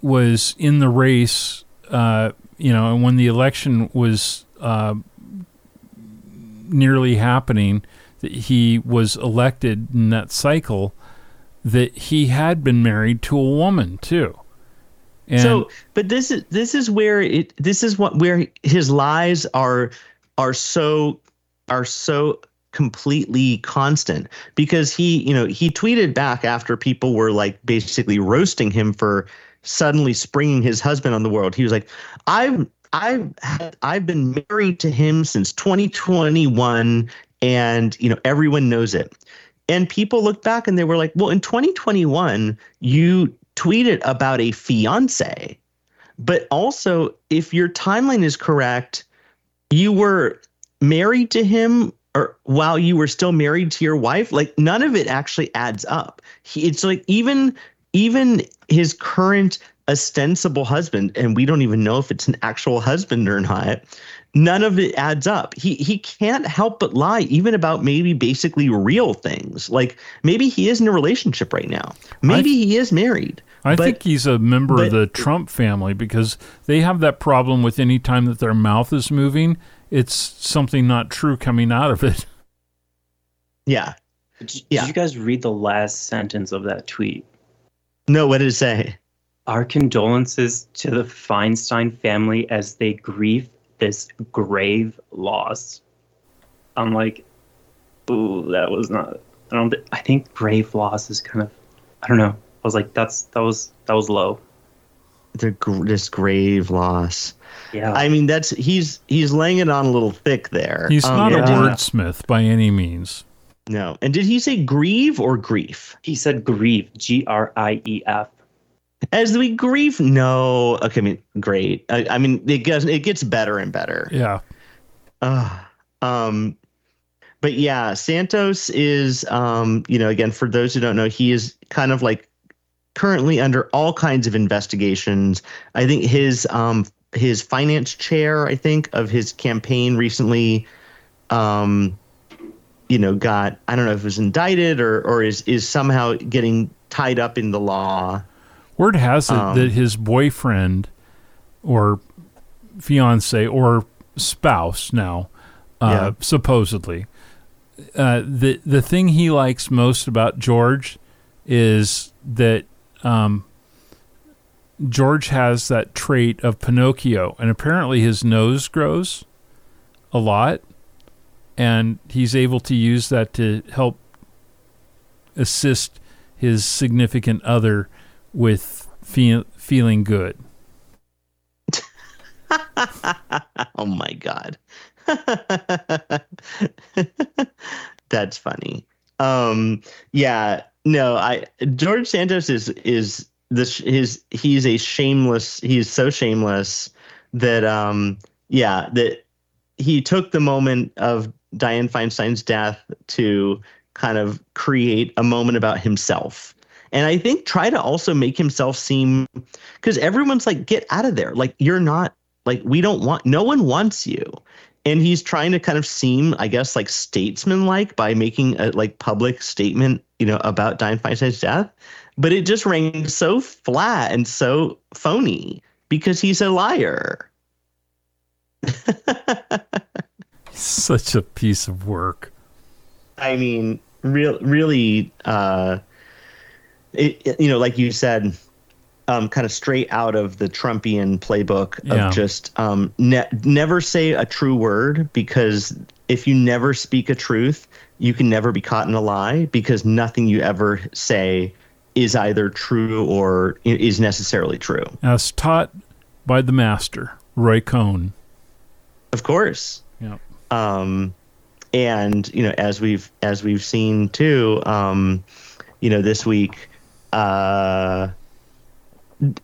was in the race, uh, you know, and when the election was uh, nearly happening, that he was elected in that cycle, that he had been married to a woman too. And so, but this is this is where it this is what where his lies are are so are so completely constant because he, you know, he tweeted back after people were like basically roasting him for suddenly springing his husband on the world. He was like, "I've I've had, I've been married to him since 2021 and, you know, everyone knows it." And people looked back and they were like, "Well, in 2021, you tweeted about a fiance." But also, if your timeline is correct, you were married to him or while you were still married to your wife like none of it actually adds up. He, it's like even even his current ostensible husband and we don't even know if it's an actual husband or not none of it adds up. He he can't help but lie even about maybe basically real things. Like maybe he is in a relationship right now. Maybe he is married I but- think he's a member of the Trump family because they have that problem with any time that their mouth is moving, it's something not true coming out of it. yeah Did, Yeah. did you guys read the last sentence of that tweet? no what did it say Our condolences to the Feinstein family as they grieve this grave loss. I'm like, ooh, that was not. I don't. I think grave loss is kind of. I don't know. I was like, that's that was that was low. The gr- this grave loss Yeah. i mean that's he's he's laying it on a little thick there He's Um, not a wordsmith by any means. no and did he say grieve or grief he said grieve. G R I E F. As we grieve, no. Okay, I mean, great. I, I mean, it gets it gets better and better. Yeah. Uh, um, but yeah, Santos is, um, you know, again, for those who don't know, he is kind of like currently under all kinds of investigations. I think his um his finance chair, I think, of his campaign recently, um, you know, got I don't know if it was indicted or or is is somehow getting tied up in the law. Word has it Um, that his boyfriend or fiance or spouse now, uh, Yeah. supposedly, uh, the the thing he likes most about George is that um, George has that trait of Pinocchio, and apparently his nose grows a lot, and he's able to use that to help assist his significant other with feel, feeling good. oh my god that's funny um yeah no i george santos is is this his he's a shameless he's so shameless that um yeah that he took the moment of dianne feinstein's death to kind of create a moment about himself. And i think try to also make himself seem because everyone's like get out of there. Like you're not like we don't want no one wants you and he's trying to kind of seem i guess like statesman like by making a like public statement you know about dianne feinstein's death but it just rang so flat and so phony because he's a liar Such a piece of work. i mean real really uh it- you know like you said um, kind of straight out of the Trumpian playbook Yeah. of just um, ne- never say a true word because if you never speak a truth, you can never be caught in a lie because nothing you ever say is either true or is necessarily true. As taught by the master, Roy Cohn. Of course. Yeah. um, and you know as we've as we've seen too um, you know this week uh,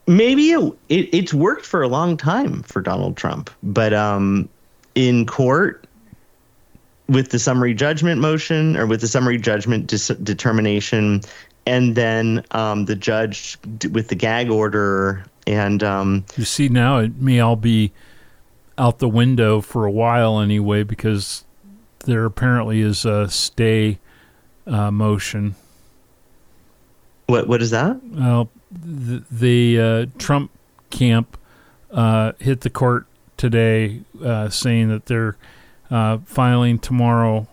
maybe it, it it's worked for a long time for Donald Trump but um, in court with the summary judgment motion or with the summary judgment dis- determination and then um, the judge d- with the gag order and um, You see now it may all be out the window for a while anyway because there apparently is a stay uh, motion. what what is that Well, the, the uh, Trump camp uh, hit the court today uh, saying that they're uh, filing tomorrow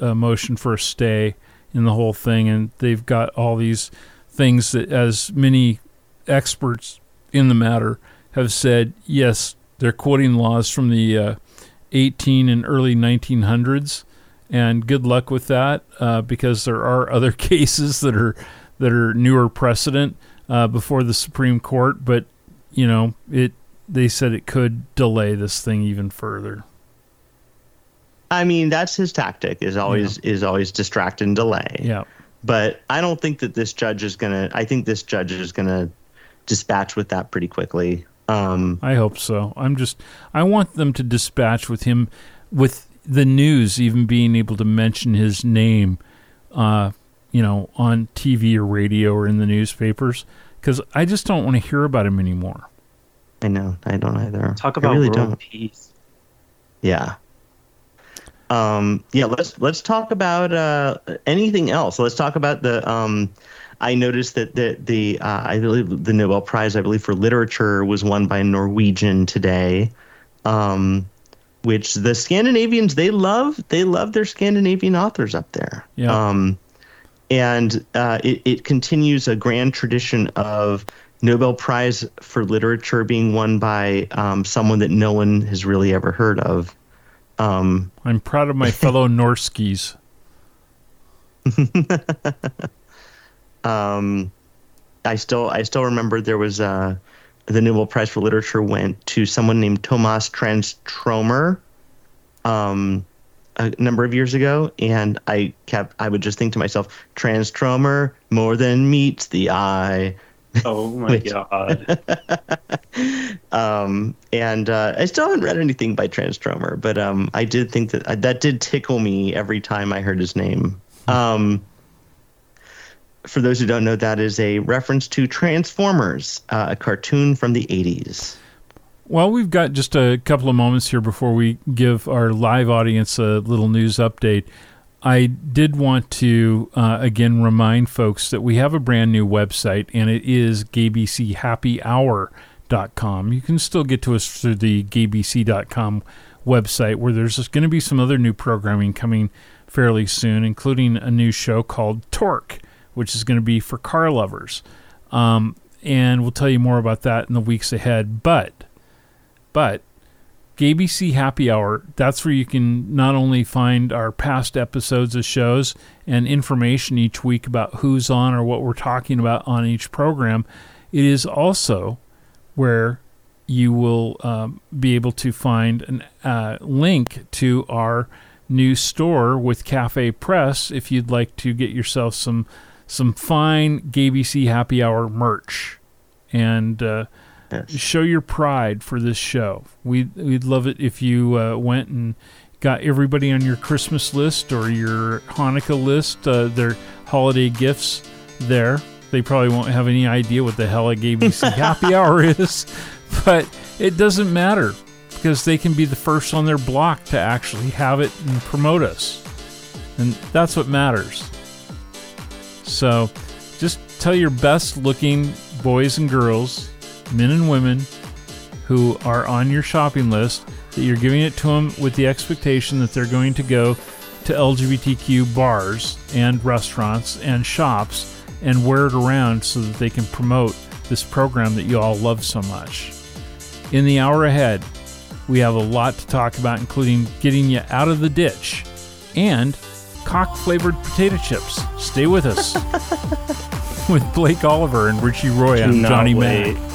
a motion for a stay in the whole thing, and they've got all these things that, as many experts in the matter have said, yes, they're quoting laws from the uh, 18 and early 1900s, and good luck with that uh, because there are other cases that are that are newer precedent uh, before the Supreme Court. But you know, it they said it could delay this thing even further. I mean, that's his tactic is always yeah. is always distract and delay. Yeah. But I don't think that this judge is gonna. I think this judge is gonna dispatch with that pretty quickly. Um, I hope so. I'm just. I want them to dispatch with him, with the news even being able to mention his name, uh, you know, on TV or radio or in the newspapers, because I just don't want to hear about him anymore. I know. I don't either. Talk about I really world don't. peace. Yeah. Um, yeah, let's let's talk about uh, anything else. Let's talk about the. Um, I noticed that the the uh, I believe the Nobel Prize I believe for literature was won by a Norwegian today, um, which the Scandinavians they love they love their Scandinavian authors up there. Yeah. Um, and uh, it, it continues a grand tradition of Nobel Prize for literature being won by um, someone that no one has really ever heard of. Um, I'm proud of my fellow Norskis. um, I still I still remember there was uh, the Nobel Prize for Literature went to someone named Tomas Transtromer um, a number of years ago, and I kept I would just think to myself, Transtromer more than meets the eye. Oh my god! um, and uh, I still haven't read anything by Transtromer, but um, I did think that uh, that did tickle me every time I heard his name. Um, for those who don't know, that is a reference to Transformers, uh, a cartoon from the '80s. Well, we've got just a couple of moments here before we give our live audience a little news update. I did want to uh, again remind folks that we have a brand new website, and it is gaybchappyhour.com. You can still get to us through the gaybc.com website, where there's going to be some other new programming coming fairly soon, including a new show called Torque, which is going to be for car lovers. Um, and we'll tell you more about that in the weeks ahead. But, but GAYBC Happy Hour, that's where you can not only find our past episodes of shows and information each week about who's on or what we're talking about on each program, it is also where you will um, be able to find a uh, link to our new store with Cafe Press if you'd like to get yourself some some fine GAYBC Happy Hour merch. And uh, Yes. Show your pride for this show. We we'd love it if you uh, went and got everybody on your Christmas list or your Hanukkah list uh, their holiday gifts there. They probably won't have any idea what the hell a GAYBC Happy Hour is, but it doesn't matter because they can be the first on their block to actually have it and promote us. And that's what matters. So just tell your best looking boys and girls men and women who are on your shopping list that you're giving it to them with the expectation that they're going to go to LGBTQ bars and restaurants and shops and wear it around so that they can promote this program that you all love so much. In the hour ahead, we have a lot to talk about, including getting you out of the ditch and cock flavored potato chips. Stay with us with Blake Oliver and Richie Roy. I'm Johnny May.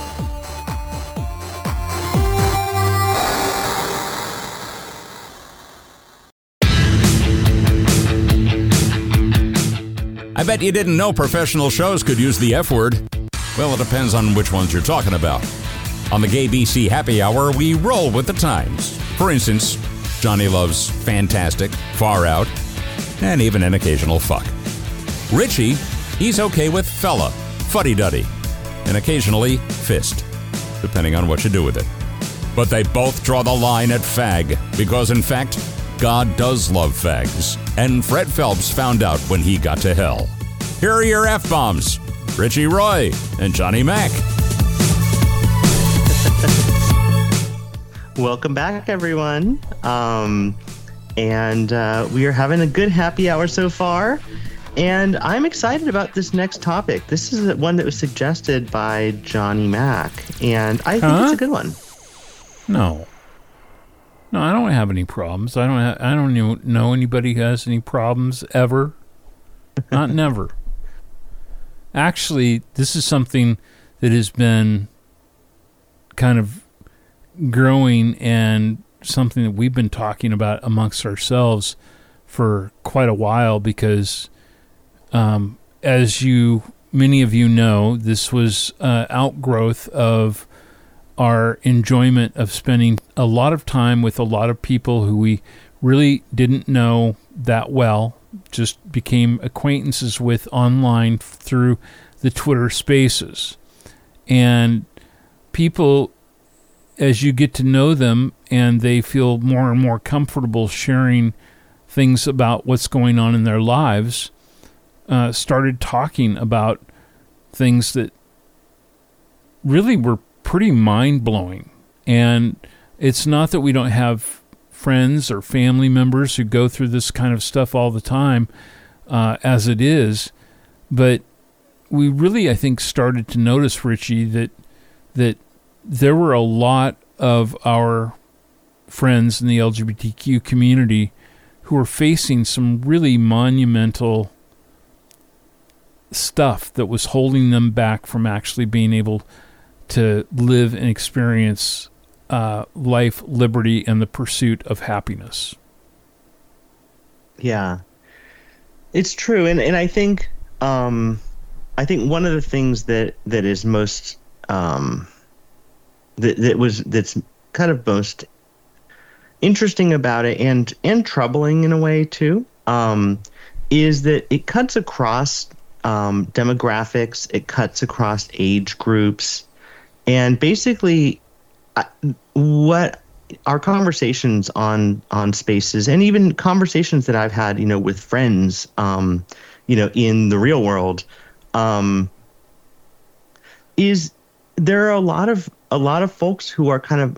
I bet you didn't know professional shows could use the F word. Well, it depends on which ones you're talking about. On the Gay BC Happy Hour, we roll with the times. For instance, Johnny loves fantastic, far out, and even an occasional fuck. Richie, he's okay with fella, fuddy duddy, and occasionally fist, depending on what you do with it. But they both draw the line at fag, because in fact, God does love fags, and Fred Phelps found out when he got to hell. Here are your F bombs Richie Roy and Johnny Mac. Welcome back, everyone. Um, and uh, we are having a good happy hour so far. And I'm excited about this next topic. This is one that was suggested by Johnny Mac, and I think huh? it's a good one. No. No, I don't have any problems. I don't. Ha- I don't know anybody who has any problems ever. Not never. Actually, this is something that has been kind of growing and something that we've been talking about amongst ourselves for quite a while because, um, as you many of you know, this was uh, outgrowth of our enjoyment of spending a lot of time with a lot of people who we really didn't know that well, just became acquaintances with online through the Twitter spaces. And people, as you get to know them and they feel more and more comfortable sharing things about what's going on in their lives, uh, started talking about things that really were pretty mind blowing. And it's not that we don't have friends or family members who go through this kind of stuff all the time uh, as it is, but we really, I think, started to notice, Richie, that that there were a lot of our friends in the LGBTQ community who were facing some really monumental stuff that was holding them back from actually being able to live and experience uh, life, liberty, and the pursuit of happiness. Yeah, it's true, and and I think um, I think one of the things that that is most um, that that was that's kind of most interesting about it and and troubling in a way too um, is that it cuts across um, demographics, it cuts across age groups, and basically, what our conversations on on spaces and even conversations that I've had, you know, with friends, um, you know, in the real world, um, is there are a lot of a lot of folks who are kind of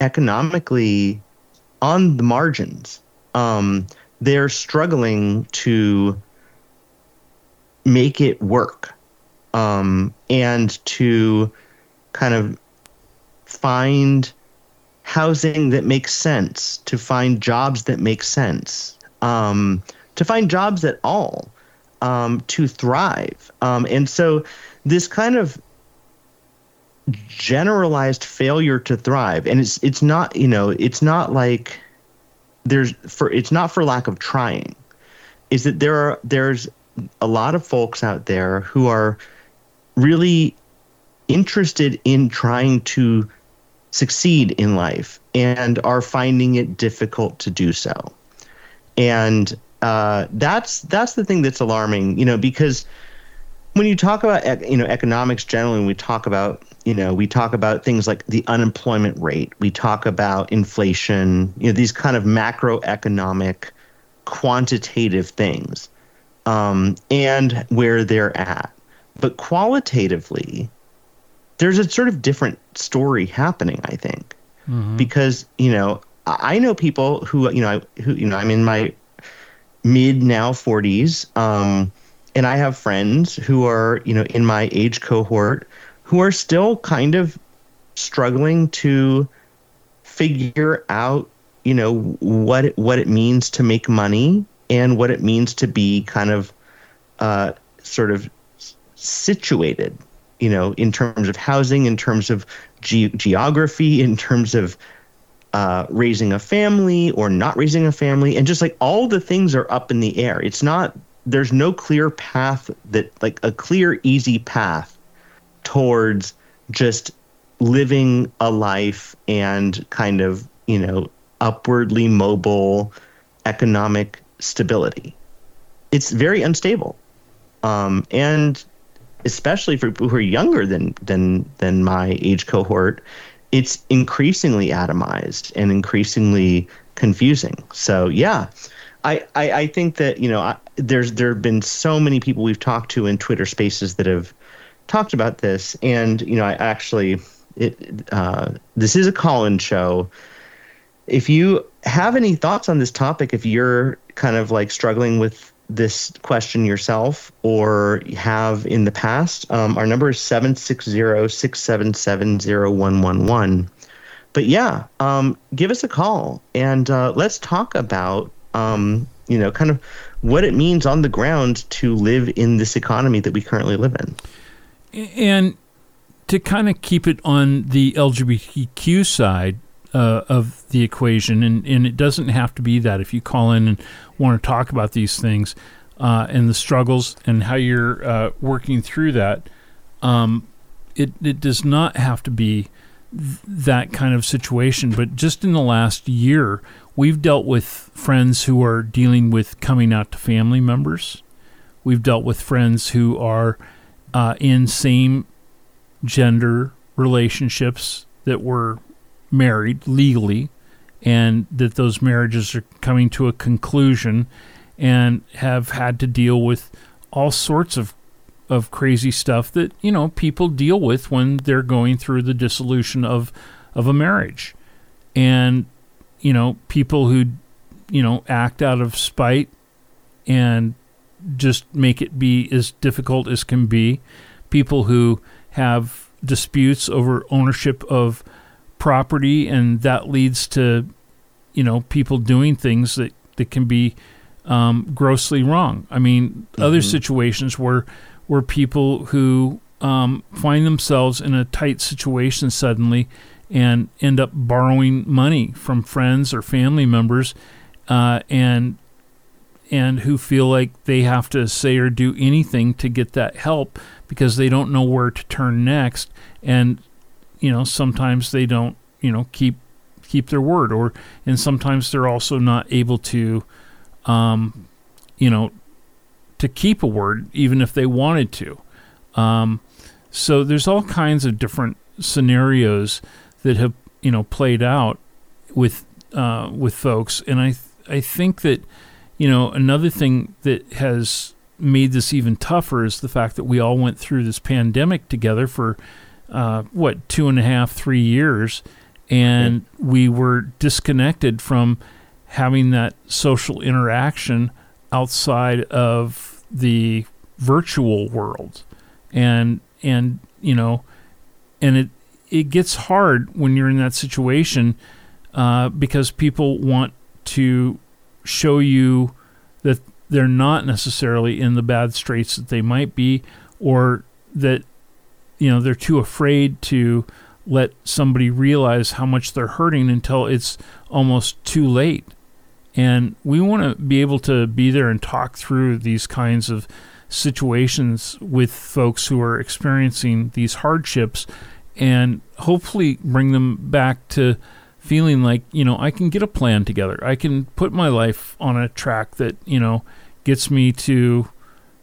economically on the margins. Um, they're struggling to make it work um, and to kind of find housing that makes sense, to find jobs that make sense, um, to find jobs at all, um, to thrive. Um, and so this kind of generalized failure to thrive, and it's it's not you know it's not like there's for it's not for lack of trying, is that there are there's a lot of folks out there who are really interested in trying to succeed in life and are finding it difficult to do so. And uh, that's that's the thing that's alarming, you know, because when you talk about you know economics generally, we talk about you know we talk about things like the unemployment rate, we talk about inflation, you know these kind of macroeconomic quantitative things, um, and where they're at. But qualitatively, there's a sort of different story happening, I think, mm-hmm. because you know I know people who you know I, who you know I'm in my mid now 40s, um, and I have friends who are you know in my age cohort who are still kind of struggling to figure out you know what it, what it means to make money and what it means to be kind of uh, sort of situated you know, in terms of housing, in terms of ge- geography, in terms of uh, raising a family or not raising a family, and just like all the things are up in the air. It's not. There's no clear path that like a clear, easy path towards just living a life and kind of you know upwardly mobile economic stability. It's very unstable. Um, and especially for people who are younger than than than my age cohort, it's increasingly atomized and increasingly confusing. So yeah, I I, I think that you know I, there's there have been so many people we've talked to in Twitter Spaces that have talked about this, and you know I actually it uh, this is a call-in show. If you have any thoughts on this topic, if you're kind of like struggling with this question yourself or have in the past, um, our number is 760 677 0111. but yeah, um, give us a call and uh, let's talk about um, you know kind of what it means on the ground to live in this economy that we currently live in. And to kind of keep it on the LGBTQ side uh, of the equation, and, and it doesn't have to be that if you call in and want to talk about these things uh, and the struggles and how you're uh, working through that, um, it, it does not have to be th- that kind of situation. But just in the last year, we've dealt with friends who are dealing with coming out to family members. We've dealt with friends who are uh, in same gender relationships that were married legally and that those marriages are coming to a conclusion and have had to deal with all sorts of of crazy stuff that you know people deal with when they're going through the dissolution of of a marriage. And you know people who you know act out of spite and just make it be as difficult as can be. People who have disputes over ownership of property and that leads to you know people doing things that that can be um, grossly wrong i mean mm-hmm. other situations where where people who um, find themselves in a tight situation suddenly and end up borrowing money from friends or family members uh, and and who feel like they have to say or do anything to get that help because they don't know where to turn next and you know sometimes they don't you know keep keep their word or and sometimes they're also not able to um, you know to keep a word, even if they wanted to. Um, so there's all kinds of different scenarios that have you know played out with uh, with folks, and I th- I think that you know another thing that has made this even tougher is the fact that we all went through this pandemic together for uh, what two and a half three years, and we were disconnected from having that social interaction outside of the virtual world. And and you know and it it gets hard when you're in that situation uh, because people want to show you that they're not necessarily in the bad straits that they might be or that you know they're too afraid to let somebody realize how much they're hurting until it's almost too late and we want to be able to be there and talk through these kinds of situations with folks who are experiencing these hardships and hopefully bring them back to feeling like, you know, I can get a plan together. I can put my life on a track that, you know, gets me to,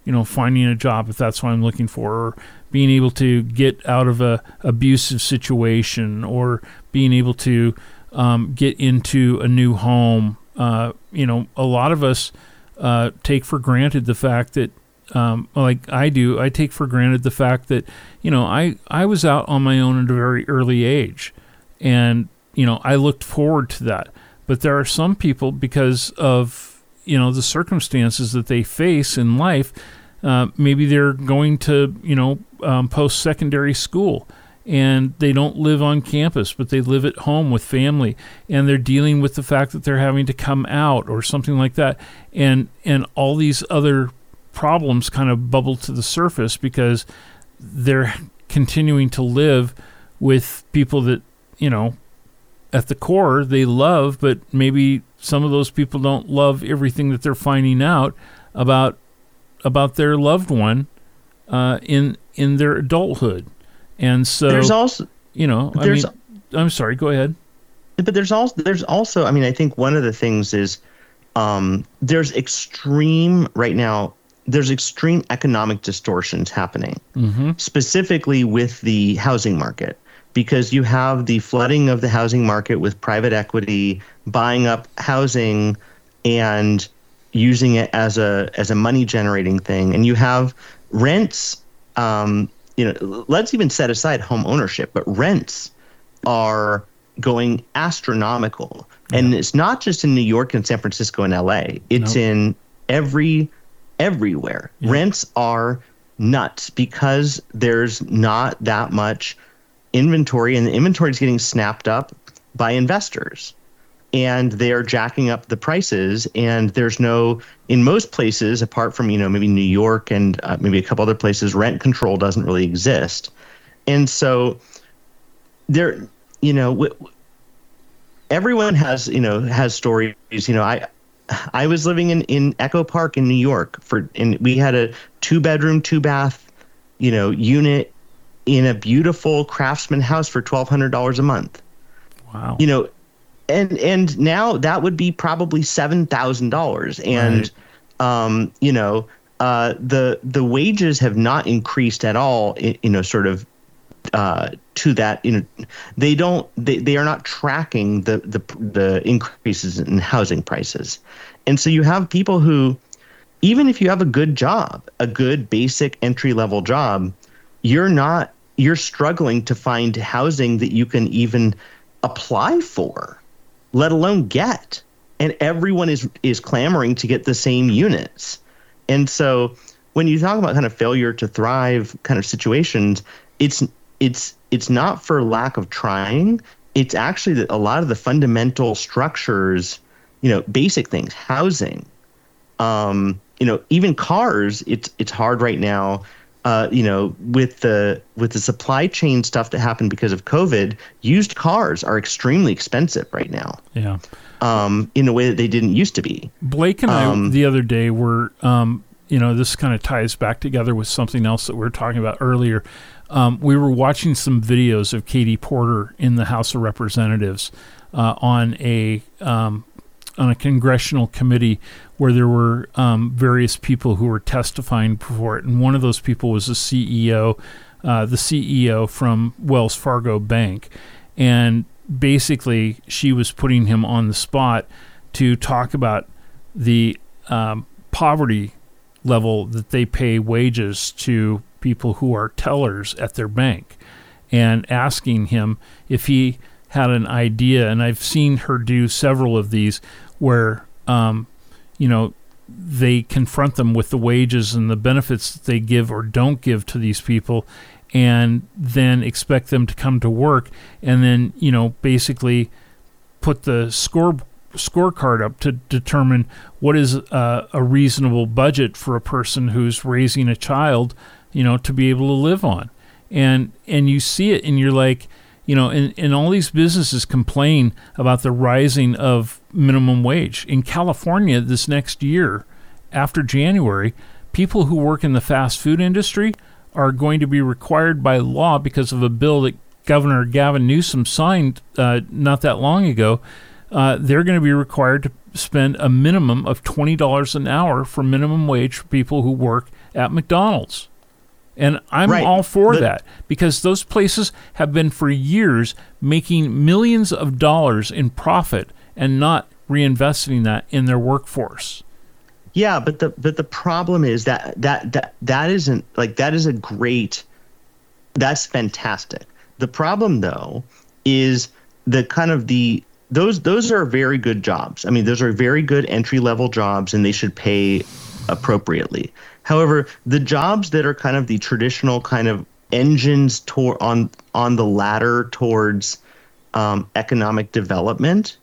you know, finding a job if that's what I'm looking for, or being able to get out of a abusive situation, or being able to um, get into a new home uh, you know, a lot of us uh, take for granted the fact that, um, like I do, I take for granted the fact that, you know, I, I was out on my own at a very early age. And, you know, I looked forward to that. But there are some people, because of, you know, the circumstances that they face in life, uh, maybe they're going to, you know, um, post secondary school. And they don't live on campus, but they live at home with family, and they're dealing with the fact that they're having to come out or something like that, and and all these other problems kind of bubble to the surface because they're continuing to live with people that you know at the core they love, but maybe some of those people don't love everything that they're finding out about about their loved one uh, in in their adulthood and so there's also you know I mean I'm sorry, go ahead. But there's also there's also I mean I think one of the things is um, there's extreme right now there's extreme economic distortions happening mm-hmm. specifically with the housing market because you have the flooding of the housing market with private equity buying up housing and using it as a as a money generating thing and you have rents um, you know, let's even set aside home ownership, but rents are going astronomical. Yeah. And it's not just in New York and San Francisco and LA. It's nope. in every everywhere. Yeah. Rents are nuts because there's not that much inventory and the inventory is getting snapped up by investors and they are jacking up the prices and there's no in most places apart from you know maybe new york and uh, maybe a couple other places rent control doesn't really exist. And so there you know w- everyone has you know has stories. You know i i was living in in echo park in new york for and we had a two bedroom two bath you know unit in a beautiful craftsman house for $1200 a month. Wow. You know and and now that would be probably seven thousand dollars, and right. um, you know uh, the the wages have not increased at all. You know, sort of uh, to that. You know, they don't they, they are not tracking the the the increases in housing prices, and so you have people who, even if you have a good job, a good basic entry level job, you're not you're struggling to find housing that you can even apply for let alone get. And everyone is is clamoring to get the same units. And so when you talk about kind of failure to thrive kind of situations, it's it's it's not for lack of trying. It's actually that a lot of the fundamental structures, you know, basic things, housing, um, you know, even cars. It's it's hard right now uh, you know, with the with the supply chain stuff that happened because of COVID, used cars are extremely expensive right now. Yeah. Um, in a way that they didn't used to be. Blake and um, I the other day were, um, you know, this kind of ties back together with something else that we were talking about earlier. Um, we were watching some videos of Katie Porter in the House of Representatives uh, on a um, on a congressional committee where there were um, various people who were testifying before it, and one of those people was the CEO, uh, the CEO from Wells Fargo Bank, and basically she was putting him on the spot to talk about the um, poverty level that they pay wages to people who are tellers at their bank, and asking him if he had an idea. And I've seen her do several of these where um, you know they confront them with the wages and the benefits that they give or don't give to these people and then expect them to come to work and then you know basically put the score scorecard up to determine what is a, a reasonable budget for a person who's raising a child you know to be able to live on. And and you see it and you're like you know, and, and all these businesses complain about the rising of minimum wage. In California this next year, after January, people who work in the fast food industry are going to be required by law because of a bill that Governor Gavin Newsom signed uh, not that long ago. Uh, they're going to be required to spend a minimum of $20 an hour for minimum wage for people who work at McDonald's. And I'm right. all for but, that because those places have been for years making millions of dollars in profit and not reinvesting that in their workforce. Yeah, but the but the problem is that that that that isn't like that is a great that's fantastic. The problem though is the kind of the those those are very good jobs. I mean, those are very good entry level jobs and they should pay appropriately. However, the jobs that are kind of the traditional kind of engines on on the ladder towards um, economic development,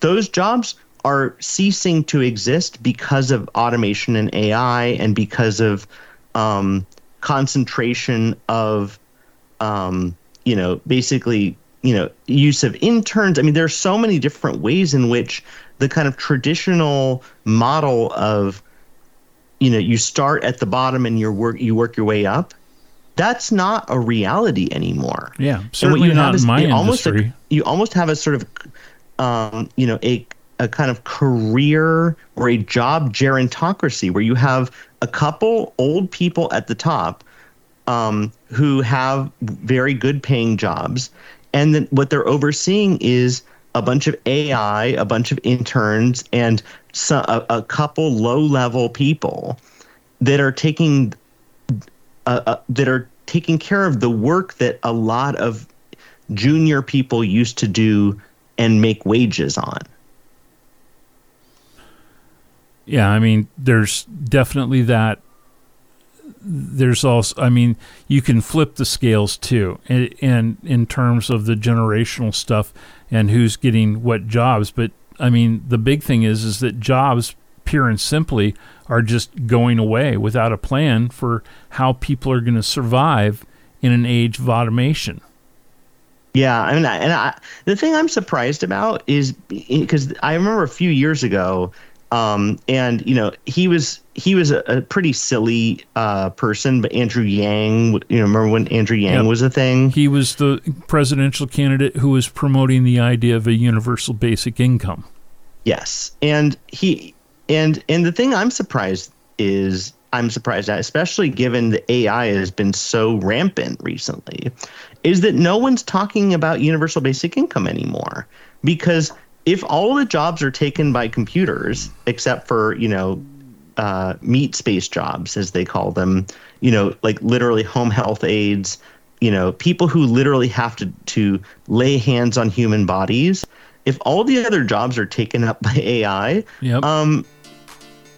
those jobs are ceasing to exist because of automation and AI and because of um, concentration of um, you know basically you know use of interns. I mean, there are so many different ways in which the kind of traditional model of you know you start at the bottom and you work you work your way up that's not a reality anymore yeah certainly not in my almost industry. A, you almost have a sort of um, you know a a kind of career or a job gerontocracy where you have a couple old people at the top um, who have very good paying jobs. And then what they're overseeing is a bunch of AI, a bunch of interns, and so, a, a couple low level people that are taking uh, uh, that are taking care of the work that a lot of junior people used to do and make wages on. Yeah, I mean, there's definitely that there's also, I mean, you can flip the scales too, and, and in terms of the generational stuff and who's getting what jobs. But I mean, the big thing is is that jobs, pure and simply, are just going away without a plan for how people are going to survive in an age of automation. Yeah, I mean, and I, the thing I'm surprised about is because I remember a few years ago, um, and you know, he was he was a, a pretty silly uh, person, but Andrew Yang, you know, remember when Andrew Yang yep. was a thing? He was the presidential candidate who was promoting the idea of a universal basic income. Yes, and he and and the thing I'm surprised is I'm surprised at, especially given the AI has been so rampant recently, is that no one's talking about universal basic income anymore. Because if all the jobs are taken by computers, except for, you know, uh, meat space jobs, as they call them, you know, like literally home health aides, you know, people who literally have to, to lay hands on human bodies, if all the other jobs are taken up by AI, yep. um,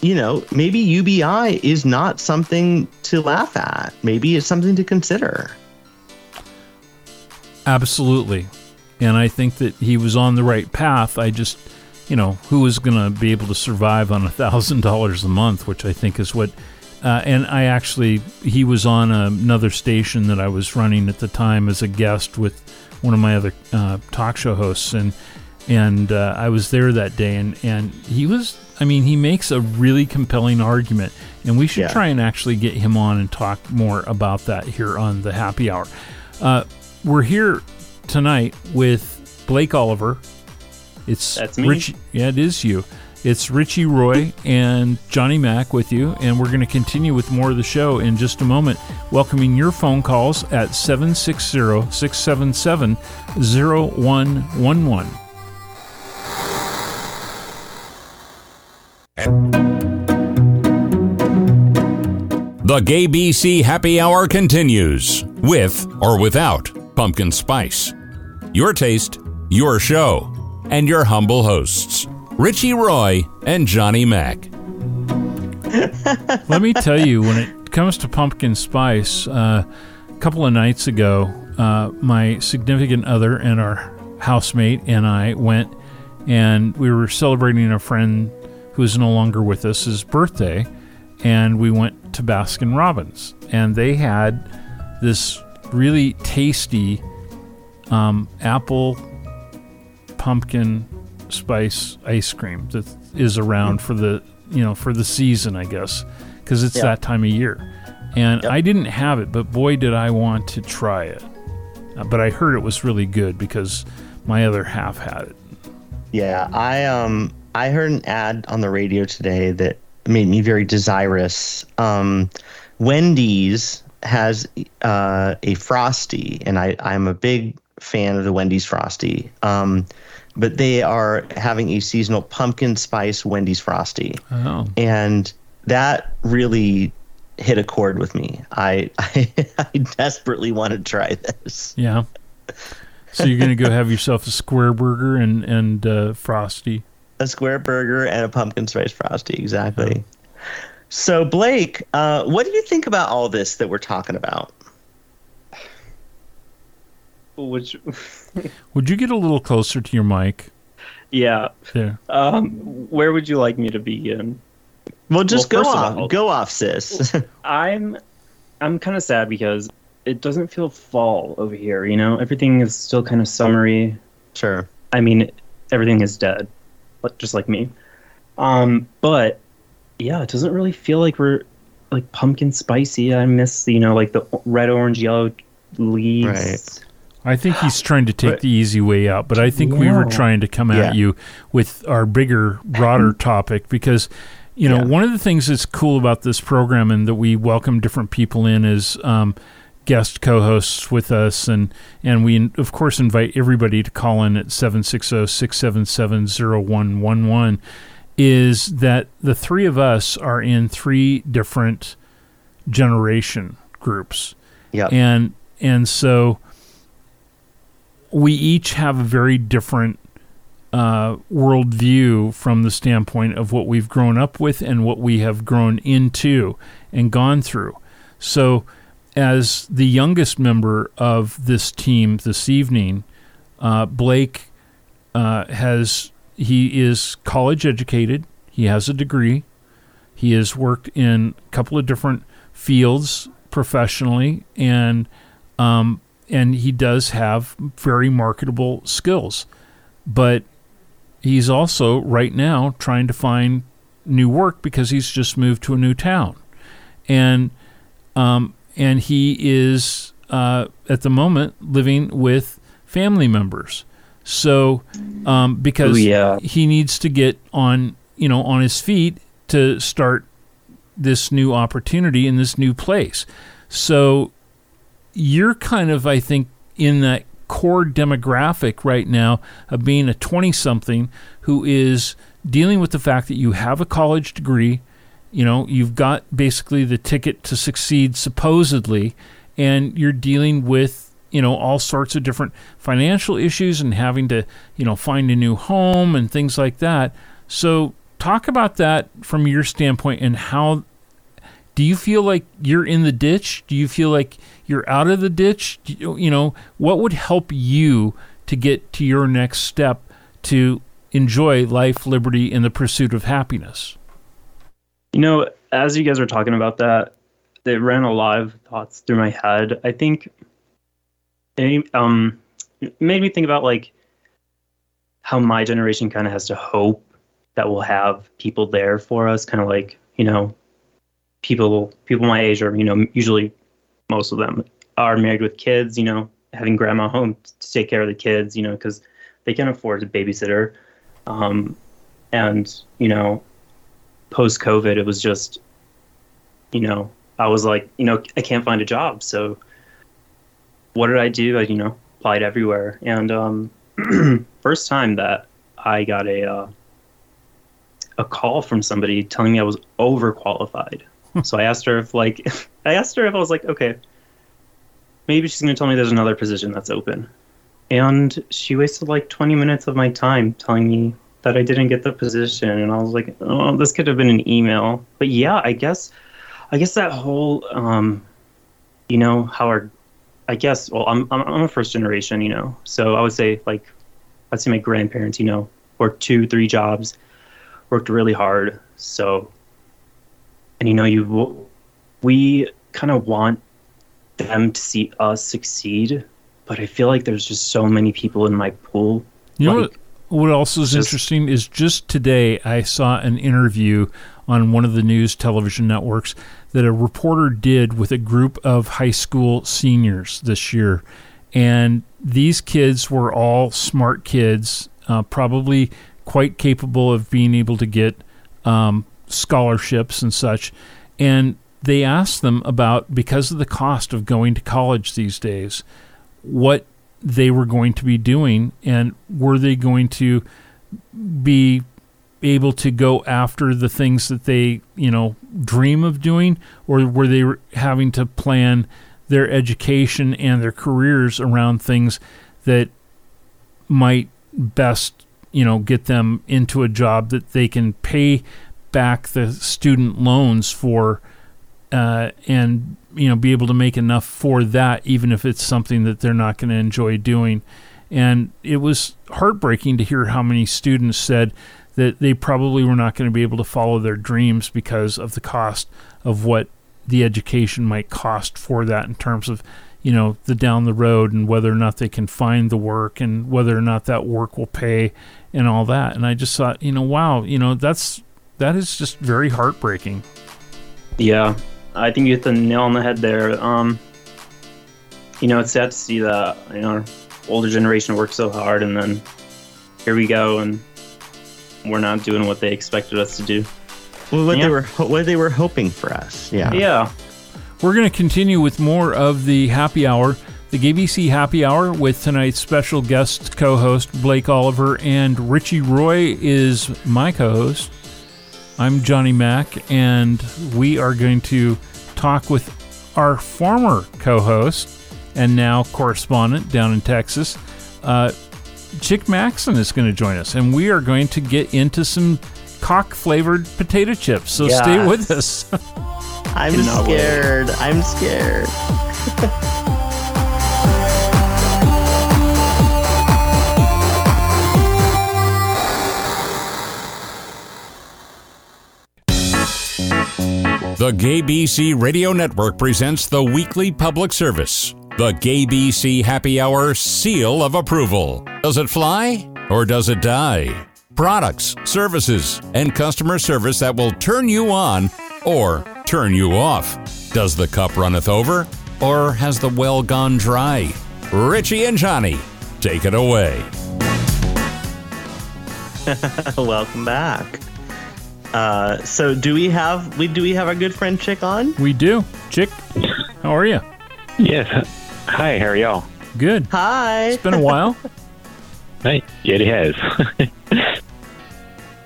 you know, maybe UBI is not something to laugh at. Maybe it's something to consider. Absolutely. And I think that he was on the right path. I just, you know, who is going to be able to survive on a $1,000 a month, which I think is what. Uh, and I actually, he was on another station that I was running at the time as a guest with one of my other uh, talk show hosts. And and uh, I was there that day, and, and he was I mean, he makes a really compelling argument, and we should yeah. try and actually get him on and talk more about that here on the happy hour. Uh, we're here tonight with Blake Oliver. It's That's me. Richie, yeah, it is you. It's Richie Roy and Johnny Mac with you, and we're going to continue with more of the show in just a moment. Welcoming your phone calls at 760 677 0111. The Gay BC Happy Hour continues with or without pumpkin spice. Your taste, your show, and your humble hosts, Richie Roy and Johnny Mac. Let me tell you, when it comes to pumpkin spice, uh, a couple of nights ago, uh, my significant other and our housemate and I went and we were celebrating a friend who is no longer with us, his birthday, and we went to Baskin Robbins, and they had this really tasty um, apple pumpkin spice ice cream that is around for the you know for the season, I guess, because it's yeah. that time of year. And yep. I didn't have it, but boy, did I want to try it. Uh, but I heard it was really good because my other half had it. Yeah, I um I heard an ad on the radio today that made me very desirous. Um, Wendy's has uh, a frosty, and I, I'm a big fan of the Wendy's frosty. Um, but they are having a seasonal pumpkin spice Wendy's frosty, oh. and that really hit a chord with me. I I, I desperately want to try this. Yeah. So you're gonna go have yourself a square burger and and uh, frosty a square burger and a pumpkin spice frosty. Exactly. So, Blake, uh, what do you think about all this that we're talking about? Which would you get a little closer to your mic? Yeah. There. Um, where would you like me to begin? Well, just well, go off. All, go off, sis. I'm, I'm kind of sad because it doesn't feel fall over here. You know, everything is still kind of summery. Sure. I mean, everything is dead just like me. Um, but yeah, it doesn't really feel like we're like pumpkin spicy. I miss you know like the red, orange, yellow leaves. Right. I think he's trying to take but, the easy way out, but I think yeah. we were trying to come at yeah. you with our bigger, broader topic because, you know, yeah. one of the things that's cool about this program and that we welcome different people in is um, guest co-hosts with us and and we of course invite everybody to call in at 760-677-0111 is that the three of us are in three different generation groups. Yeah. And and so we each have a very different uh, worldview from the standpoint of what we've grown up with and what we have grown into and gone through. So, as the youngest member of this team this evening, uh, Blake uh, has he is college educated. He has a degree. He has worked in a couple of different fields professionally, and um, and he does have very marketable skills. But he's also right now trying to find new work because he's just moved to a new town, and um, and he is uh, at the moment living with family members. So um, because Ooh, yeah. he needs to get on you know on his feet to start this new opportunity in this new place. So you're kind of I think in that core demographic right now of being a 20 something who is dealing with the fact that you have a college degree, you know, you've got basically the ticket to succeed supposedly, and you're dealing with, you know, all sorts of different financial issues and having to, you know, find a new home and things like that. So, talk about that from your standpoint and how do you feel like you're in the ditch? Do you feel like you're out of the ditch? You, you know, what would help you to get to your next step to enjoy life, liberty, and the pursuit of happiness? You know, as you guys were talking about that, it ran a lot of thoughts through my head. I think it um, it made me think about like how my generation kind of has to hope that we'll have people there for us, kind of like you know, people people my age are you know usually most of them are married with kids. You know, having grandma home to take care of the kids. You know, because they can't afford a babysitter. Um, and you know, post COVID, it was just, you know, I was like, you know, I can't find a job. So what did I do? I, you know, applied everywhere. And um, first time that I got a uh, a call from somebody telling me I was overqualified. so I asked her if like I asked her if I was like, okay, maybe she's gonna tell me there's another position that's open. And she wasted like 20 minutes of my time telling me that I didn't get the position, and I was like, "Oh, this could have been an email." But yeah, I guess, I guess that whole, um, you know, how our, I guess, well, I'm I'm, I'm a first generation, you know, so I would say like, I'd say my grandparents, you know, worked two, three jobs, worked really hard, so, and you know, you, we kind of want them to see us succeed, but I feel like there's just so many people in my pool. You know like, what? What also is Just- interesting is just today I saw an interview on one of the news television networks that a reporter did with a group of high school seniors this year. And these kids were all smart kids, uh, probably quite capable of being able to get um, scholarships and such. And they asked them about, because of the cost of going to college these days, what they were going to be doing and were they going to be able to go after the things that they you know dream of doing or were they having to plan their education and their careers around things that might best you know get them into a job that they can pay back the student loans for uh, and you know be able to make enough for that even if it's something that they're not going to enjoy doing. And it was heartbreaking to hear how many students said that they probably were not going to be able to follow their dreams because of the cost of what the education might cost for that in terms of you know the down the road and whether or not they can find the work and whether or not that work will pay and all that and i just thought you know wow you know that's that is just very heartbreaking Yeah, I think you hit the nail on the head there. Um, you know, it's sad to see that you know older generation worked so hard, and then here we go, and we're not doing what they expected us to do. Well, what Yeah. they were what they were hoping for us. Yeah. Yeah, We're going to continue with more of the happy hour, the GBC happy hour, with tonight's special guest co host, Blake Oliver, and Richie Roy is my co host. I'm Johnny Mac, and we are going to talk with our former co host and now correspondent down in Texas. Uh, Chick Maxon is going to join us, and we are going to get into some cock flavored potato chips. So stay with us. I'm Cannot wait. scared. I'm scared. The Gay BC Radio Network presents the weekly public service. The Gay BC Happy Hour Seal of Approval. Does it fly or does it die? Products, services, and customer service that will turn you on or turn you off. Does the cup runneth over or has the well gone dry? Richie and Johnny, take it away. Welcome back. Uh, so do we have we do we have our good friend Chick on? We do. Chick, how are you? Yes. Hi, how are y'all? Good. Hi. It's been a while. Hey, yeah, it has.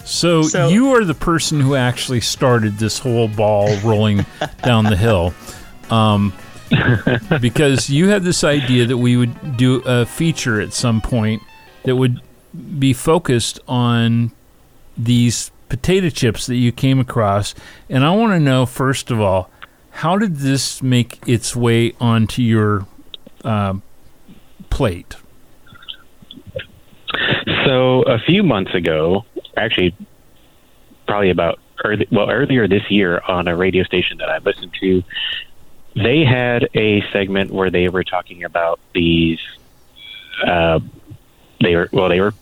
So, So- you are the person who actually started this whole ball rolling down the hill. Um, because you had this idea that we would do a feature at some point that would be focused on these potato chips that you came across. And I want to know, first of all, how did this make its way onto your uh, plate? so a few months ago, actually, probably about early, well earlier this year on a radio station that I listened to, they had a segment where they were talking about these. Uh, they were well, they were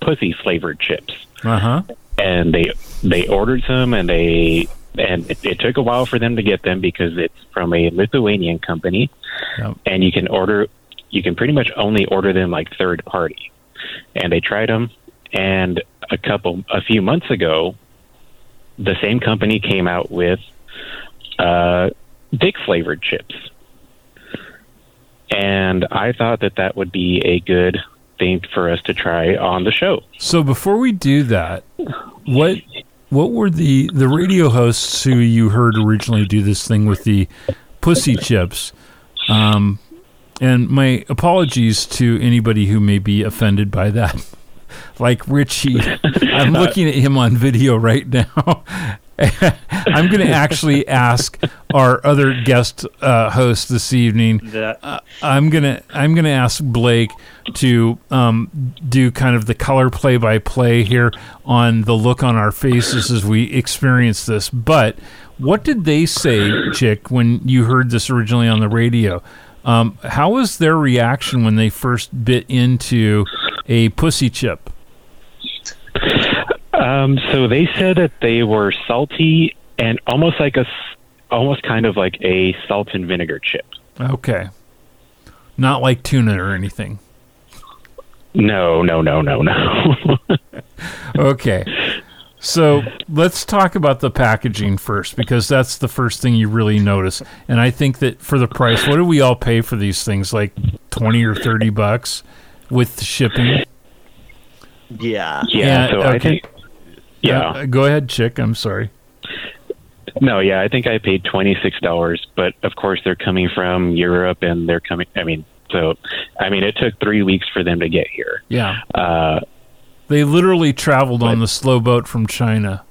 pussy flavored chips. Uh huh. and they they ordered some and they and it, it took a while for them to get them because it's from a Lithuanian company. Yep. and you can order you can pretty much only order them like third party. And they tried them and a couple a few months ago the same company came out with uh dick flavored chips. And I thought that that would be a good thing for us to try on the show. So before we do that, what what were the the radio hosts who you heard originally do this thing with the pussy chips? Um, and my apologies to anybody who may be offended by that. like Richie, I'm looking at him on video right now. I'm going to actually ask our other guest uh, host this evening uh, I'm gonna I'm gonna ask Blake to um, do kind of the color play by play here on the look on our faces as we experience this. But what did they say, Chick, when you heard this originally on the radio? Um, how was their reaction when they first bit into a pussy chip? Um, so they said that they were salty and almost like a, s- almost kind of like a salt and vinegar chip. Okay, not like tuna or anything. No, no, no, no, no. Okay. So let's talk about the packaging first because that's the first thing you really notice. And I think that for the price, what do we all pay for these things? Like 20 or 30 bucks with shipping? Yeah. yeah. Yeah, so I okay. think. Yeah. Uh, go ahead, Chick. I'm sorry. no. Yeah. I think I paid twenty six dollars, but of course they're coming from Europe and they're coming. I mean, so I mean, it took three weeks for them to get here. Yeah. Uh, They literally traveled on the slow boat from China.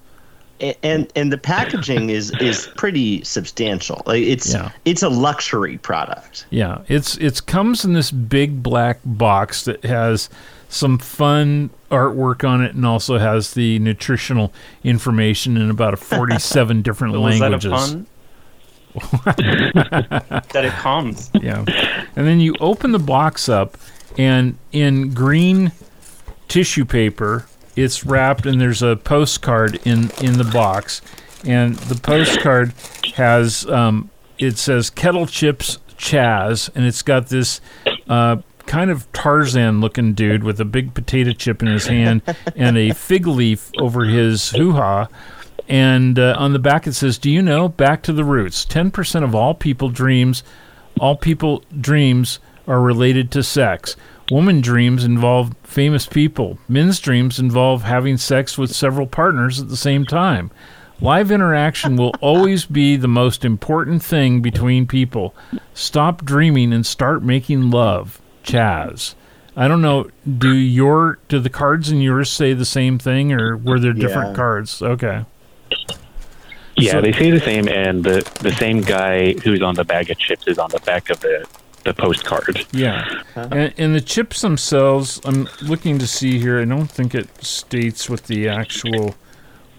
And and the packaging is is pretty substantial. It's Yeah. it's a luxury product. Yeah, it's it's comes in this big black box that has some fun artwork on it and also has the nutritional information in about a 47 different was that a languages. pun? that it comes. Yeah. And then you open the box up and in green tissue paper it's wrapped and there's a postcard in in the box and the postcard has um, it says kettle chips chaz and it's got this uh, kind of tarzan looking dude with a big potato chip in his hand and a fig leaf over his hoo-ha and uh, on the back it says do you know back to the roots 10% of all people dreams all people dreams are related to sex. Woman dreams involve famous people. Men's dreams involve having sex with several partners at the same time. Live interaction will always be the most important thing between people. Stop dreaming and start making love. Chaz. I don't know. Do your do the cards in yours say the same thing, or were there different Yeah. cards? Okay. Yeah, So- they say the same, and the the same guy who's on the bag of chips is on the back of the the postcard. Yeah, and, and the chips themselves, I'm looking to see here. I don't think it states what the actual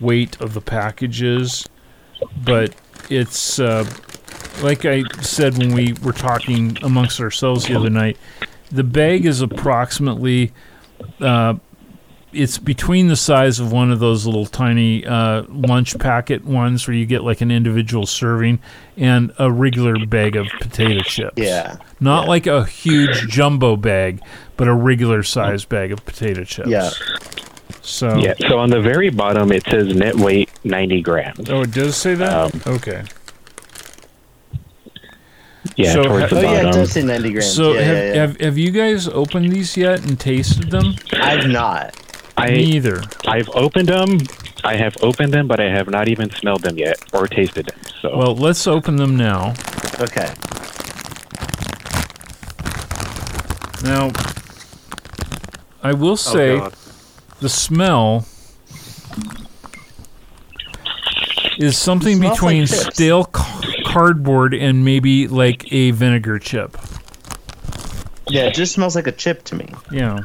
weight of the package is, but it's uh, like I said when we were talking amongst ourselves the other night. The bag is approximately. Uh, it's between the size of one of those little tiny uh, lunch packet ones where you get like an individual serving and a regular bag of potato chips. Yeah. Not Yeah. like a huge jumbo bag, but a regular size bag of potato chips. Yeah. So Yeah. So on the very bottom, it says net weight 90 grams. Oh, it does say that? Um, okay. Yeah, So towards ha- the Oh yeah, it does say 90 grams. So yeah, have, yeah, yeah. have have you guys opened these yet and tasted them? I've not. Me I either. I've opened them. I have opened them, but I have not even smelled them yet or tasted them. So Well, let's open them now. Okay. Now, I will oh, say oh, the smell is something between like stale ca- cardboard and maybe like a vinegar chip. Yeah, it just smells like a chip to me. Yeah.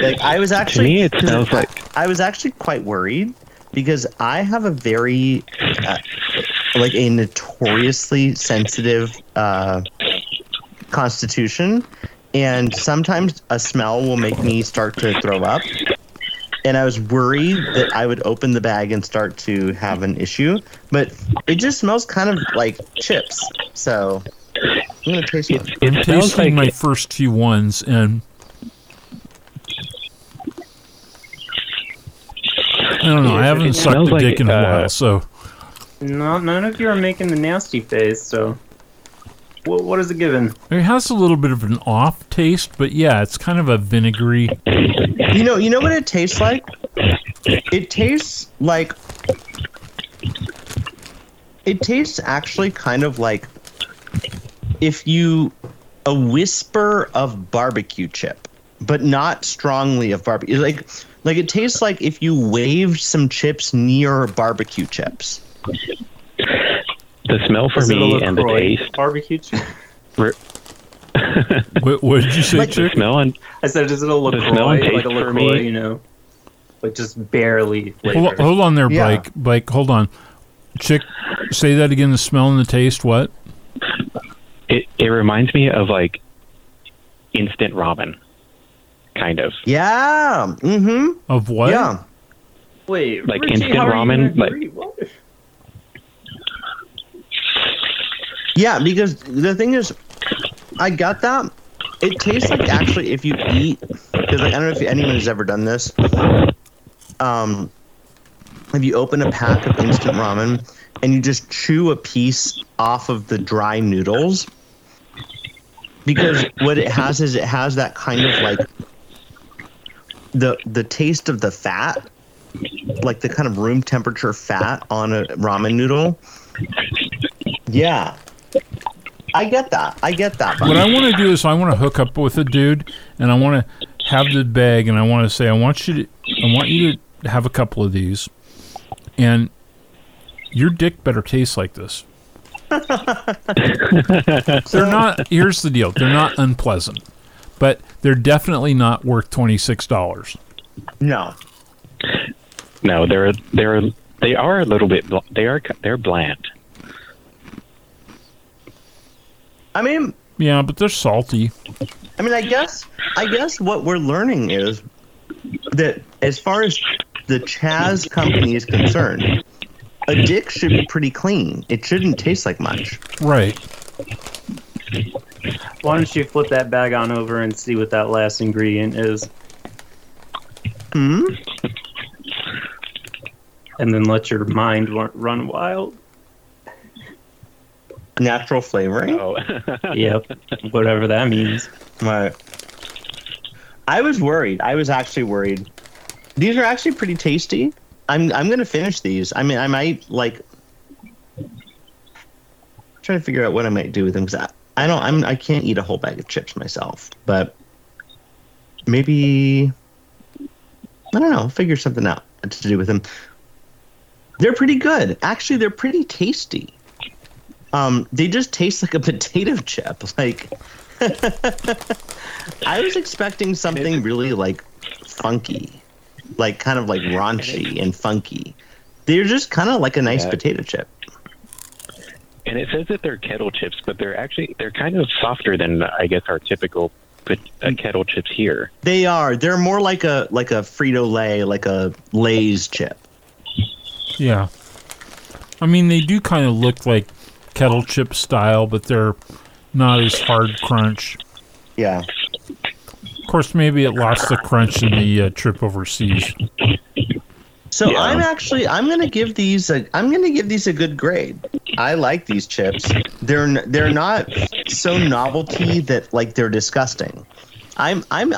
Like I was to actually me, it 'cause smells I- like I was actually quite worried because I have a very uh, like a notoriously sensitive uh, constitution, and sometimes a smell will make me start to throw up. And I was worried that I would open the bag and start to have an issue, but it just smells kind of like chips. So I'm gonna taste one. it, I'm it tasting like my first few ones, and I don't know. I haven't It sucked smells a like, dick in a uh, while, so No, none of you are making the nasty face. So, what, what is it given? it has a little bit of an off taste. But yeah, it's kind of a vinegary. You know, you know what it tastes like? It tastes like it tastes actually kind of like if you a whisper of barbecue chip, but not strongly of barbecue. Like like it tastes like if you waved some chips near barbecue chips. The smell for Is me and the taste. barbecue. chip? re- What, what did you say, Like- the smell and I said, is it a smell LaCroix? and Like a taste for me- you know? Like just barely Hold, hold on there, Yeah. Blake. Blake, hold on. Chick, say that again. The smell and the taste. What? it, it reminds me of like instant ramen, kind of. Yeah. Mm-hmm. Of what? Yeah. Wait, Like Richie, instant how are you ramen, gonna like- agree? What? Yeah, because the thing is, I got that. It tastes like actually if you eat, because like, I don't know if anyone has ever done this. Um, if you open a pack of instant ramen and you just chew a piece off of the dry noodles, because what it has is it has that kind of like the the taste of the fat, like the kind of room temperature fat on a ramen noodle. Yeah. I get that. I get that. What I want to do is I want to hook up with a dude, and I want to have the bag, and I want to say I want you to, I want you to have a couple of these, and your dick better taste like this. they're not. Here's the deal: they're not unpleasant, but they're definitely not worth twenty six dollars. no. No, they're they're they are a little bit. They are they're bland. I mean, Yeah, but they're salty. I mean, I guess, I guess what we're learning is that as far as the Chaz company is concerned, a dick should be pretty clean. It shouldn't taste like much. Right. Why don't you flip that bag on over and see what that last ingredient is? Hmm. And then let your mind run wild. Natural flavoring. Oh, Yep, whatever that means. Right. I was worried. I was actually worried. These are actually pretty tasty. I'm I'm gonna finish these. I mean, I might like trying to figure out what I might do with them because I, I don't I'm I can't eat a whole bag of chips myself, but maybe I don't know. Figure something out to do with them. They're pretty good. Actually, they're pretty tasty. Um, they just taste like a potato chip. Like I was expecting something really like funky, like kind of like raunchy and funky. They're just kind of like a nice Yeah. potato chip. And it says that they're kettle chips, but they're actually they're kind of softer than I guess our typical pot- uh, kettle chips here. They are. They're more like a like a Frito Lay, like a Lay's chip. Yeah. I mean, they do kind of look like kettle chip style, but they're not as hard crunch. Yeah. Of course, maybe it lost the crunch in the uh, trip overseas. So Yeah. I'm actually I'm gonna give these a I'm gonna give these a good grade. I like these chips. They're they're not so novelty that like they're disgusting. I'm I'm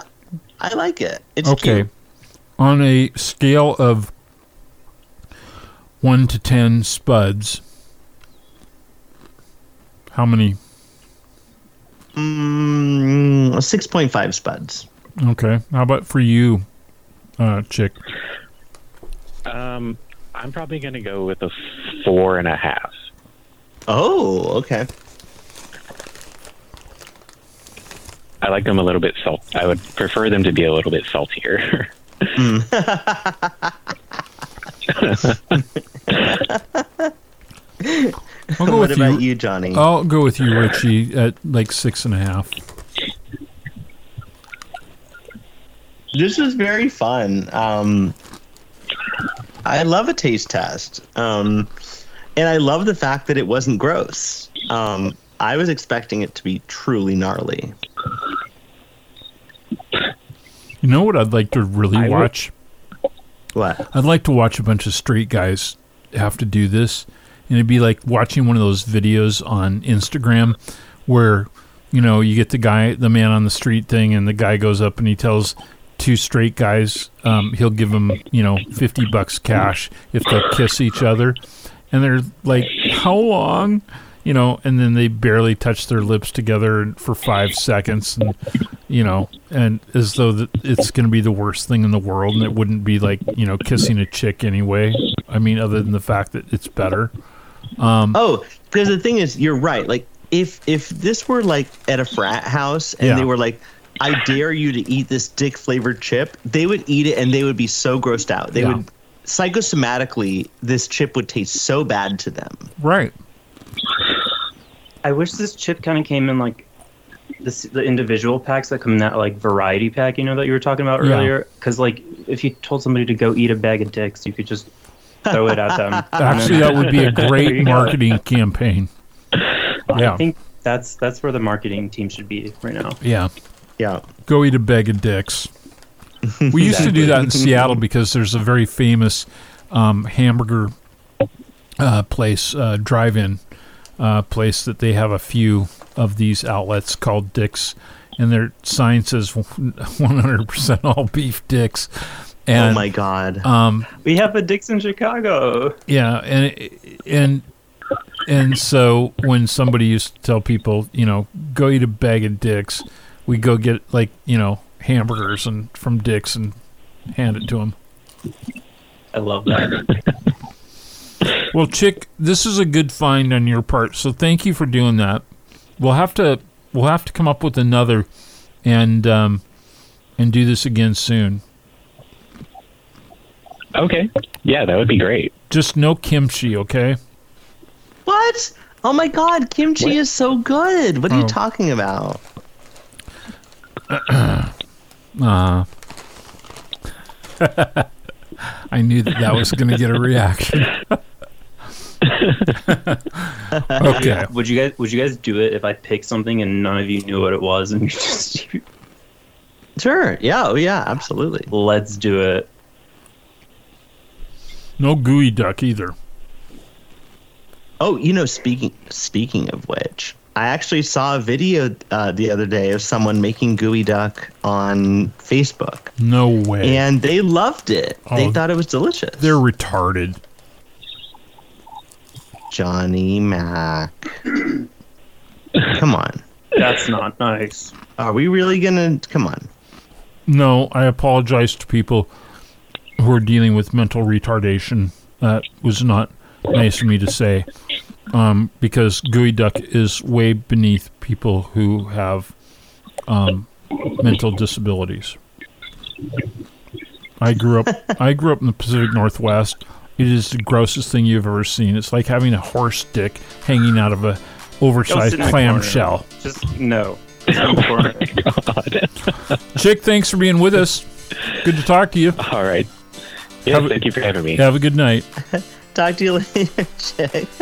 I like it. It's Okay. cute. On a scale of 1 to 10 spuds, how many? Mm, six point five spuds. Okay. How about for you, uh, Chick? Um, I'm probably going to go with a four and a half. Oh, okay. I like them a little bit salt. I would prefer them to be a little bit saltier. I'll go what with about you. you, Johnny? I'll go with you, Richie, at like six and a half. This is very fun. Um, I love a taste test, um, and I love the fact that it wasn't gross. Um, I was expecting it to be truly gnarly. You know what I'd like to really I would- watch? What? I'd like to watch a bunch of straight guys have to do this, and it'd be like watching one of those videos on Instagram where you know you get the guy, the man on the street thing, and the guy goes up and he tells two straight guys um, he'll give them you know fifty bucks cash if they'll kiss each other, and they're like, how long? You know, and then they barely touch their lips together for five seconds, and you know, and as though that it's going to be the worst thing in the world, and it wouldn't be like you know kissing a chick anyway. I mean, other than the fact that it's better. Um, oh, because the thing is, you're right. Like, if if this were like at a frat house and Yeah. they were like, "I dare you to eat this dick flavored chip," they would eat it and they would be so grossed out. They Yeah. would psychosomatically, this chip would taste so bad to them. Right. I wish this chip kind of came in like this, the individual packs that come in that like variety pack, you know, that you were talking about Yeah. earlier. Because like, if you told somebody to go eat a bag of dicks, you could just throw it at them. Actually, that would be a great marketing campaign. Yeah. I think that's that's where the marketing team should be right now. Yeah. Yeah. Go eat a bag of dicks. We used to do that in Seattle because there's a very famous um, hamburger uh, place, uh, drive-in uh, place that they have a few of these outlets called Dick's, and their sign says 100% all beef dicks. And, oh my god. Um, We have a Dicks in Chicago. yeah, and and and so when somebody used to tell people, you know, go eat a bag of dicks, we go get like you know hamburgers and from Dick's and hand it to them. I love that. Well, Chick, this is a good find on your part, so thank you for doing that. We'll have to we'll have to come up with another and um, and do this again soon. Okay. Yeah, that would be great. Just no kimchi, okay? What? Oh my god, kimchi What? is so good. What are Oh. you talking about? Uh, I knew that that was going to get a reaction. okay. Would you guys Would you guys do it if I picked something and none of you knew what it was and you just Sure. Yeah. Oh yeah. Absolutely. let's do it? No geoduck either. Oh, you know, speaking speaking of which, I actually saw a video uh, the other day of someone making geoduck on Facebook, No way. and they loved it. they Oh. thought it was delicious. They're retarded. Johnny Mac. come on. That's not nice. Are we really gonna? Come on. No, I apologize to people who are dealing with mental retardation That was not nice of me to say, um, because duck is way beneath people who have um, mental disabilities. I grew up. I grew up in the Pacific Northwest. It is the grossest thing you've ever seen. It's like having a horse dick hanging out of a oversized sit in the clam shell. Just no. Sit in the corner. God. Chick, thanks for being with us. Good to talk to you. All right. Yeah, Have thank you for having me. Have a good night. Talk to you later, Jay.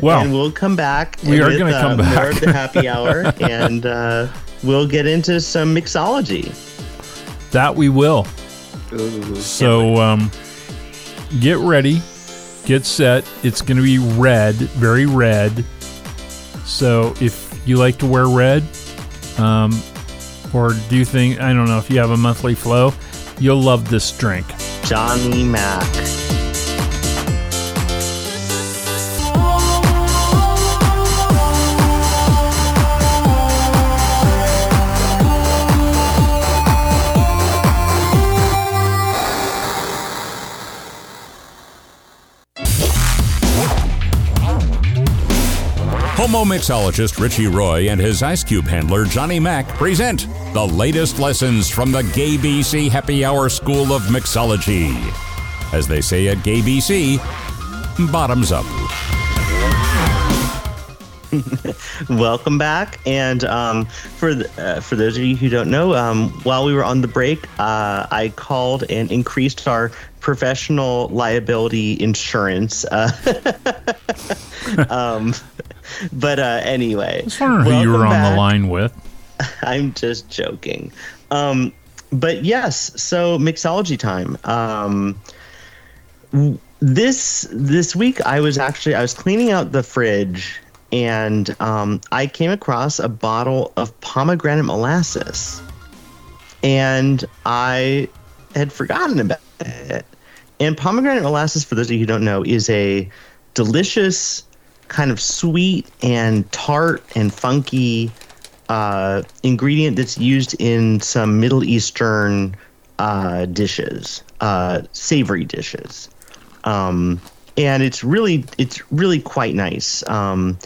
Wow. and we'll come back. We are gonna uh, come More back. of the happy hour, and uh, we'll get into some mixology. That we will. Ooh. So um, get ready, get set. It's going to be red, very red. So if you like to wear red, um, or do you think I don't know if you have a monthly flow, you'll love this drink. Johnny Mac. Homo mixologist Richie Roy and his ice cube handler Johnny Mac present the latest lessons from the Gay BC Happy Hour School of Mixology. As they say at Gay BC, bottoms up. Welcome back, and um, for the, uh, for those of you who don't know, um, while we were on the break, uh, I called and increased our professional liability insurance. Uh, um, but uh, anyway, I was wondering who you were on the back. line with. I'm just joking. Um, but yes, so mixology time. Um, w- this this week I was actually I was cleaning out the fridge and um, I came across a bottle of pomegranate molasses, and I had forgotten about it. And pomegranate molasses, for those of you who don't know, is a delicious kind of sweet and tart and funky uh, ingredient that's used in some Middle Eastern uh, dishes, uh, savory dishes, um, and it's really it's really quite nice. Um,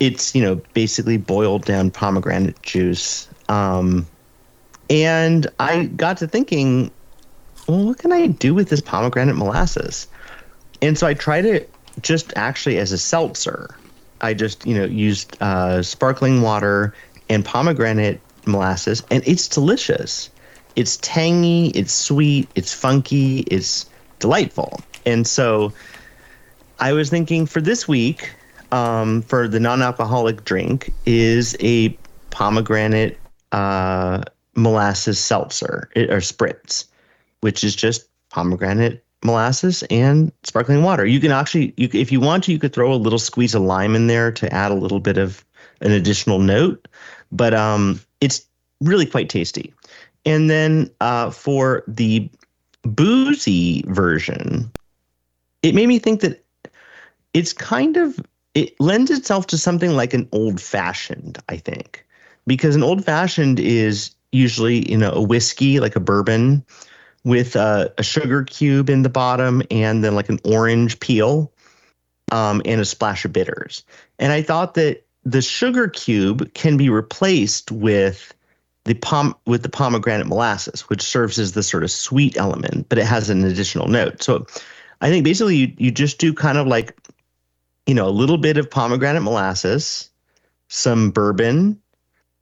it's you know basically boiled down pomegranate juice, um, and I got to thinking, well, what can I do with this pomegranate molasses? And so I tried it just actually as a seltzer. I just, you know, used uh, sparkling water and pomegranate molasses, and it's delicious. It's tangy, it's sweet, it's funky, it's delightful. And so I was thinking for this week, um, for the non alcoholic drink, is a pomegranate uh, molasses seltzer or spritz, which is just pomegranate molasses and sparkling water. You can actually, you, if you want to, you could throw a little squeeze of lime in there to add a little bit of an additional note, but um, it's really quite tasty. And then uh, for the boozy version, it made me think that it's kind of it lends itself to something like an old fashioned, I think, because an old fashioned is usually you know a whiskey like a bourbon with a, a sugar cube in the bottom and then like an orange peel um, and a splash of bitters. And I thought that the sugar cube can be replaced with the pom with the pomegranate molasses, which serves as the sort of sweet element, but it has an additional note. So I think basically you, you just do kind of like, you know, a little bit of pomegranate molasses, some bourbon,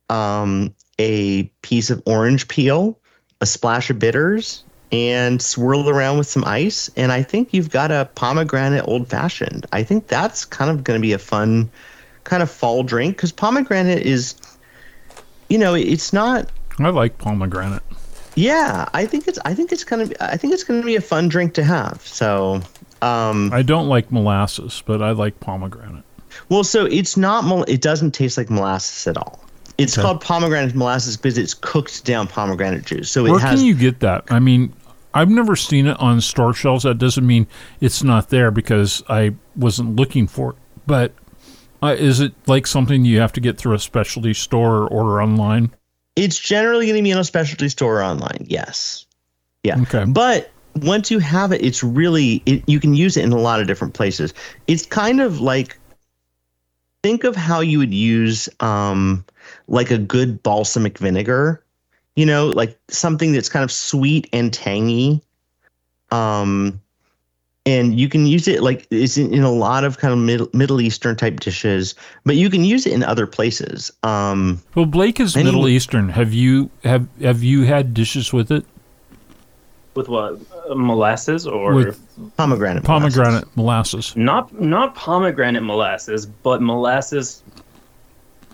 um, a piece of orange peel, a splash of bitters, and swirl around with some ice. And I think you've got a pomegranate old fashioned. I think that's kind of going to be a fun kind of fall drink because pomegranate is, you know, it's not I like pomegranate. yeah, I think it's I think it's gonna be I think it's gonna be a fun drink to have. So um I don't like molasses, but I like pomegranate. well so it's not mol- it doesn't taste like molasses at all. It's Okay. called pomegranate molasses because it's cooked down pomegranate juice. So it Where has can you get that? I mean, I've never seen it on store shelves. That doesn't mean it's not there because I wasn't looking for it. But uh, is it like something you have to get through a specialty store or order online? it's generally going to be in a specialty store or online. Yes. Yeah. Okay. But once you have it, it's really it, you can use it in a lot of different places. It's kind of like think of how you would use um, like a good balsamic vinegar, you know, like something that's kind of sweet and tangy. Um, and you can use it like it's in, in a lot of kind of middle, middle Eastern type dishes, but you can use it in other places. Um, Well, Blake is Middle Eastern. Have you have have you had dishes with it? With what? Uh, molasses or With pomegranate. molasses. pomegranate molasses. not not pomegranate molasses, but molasses.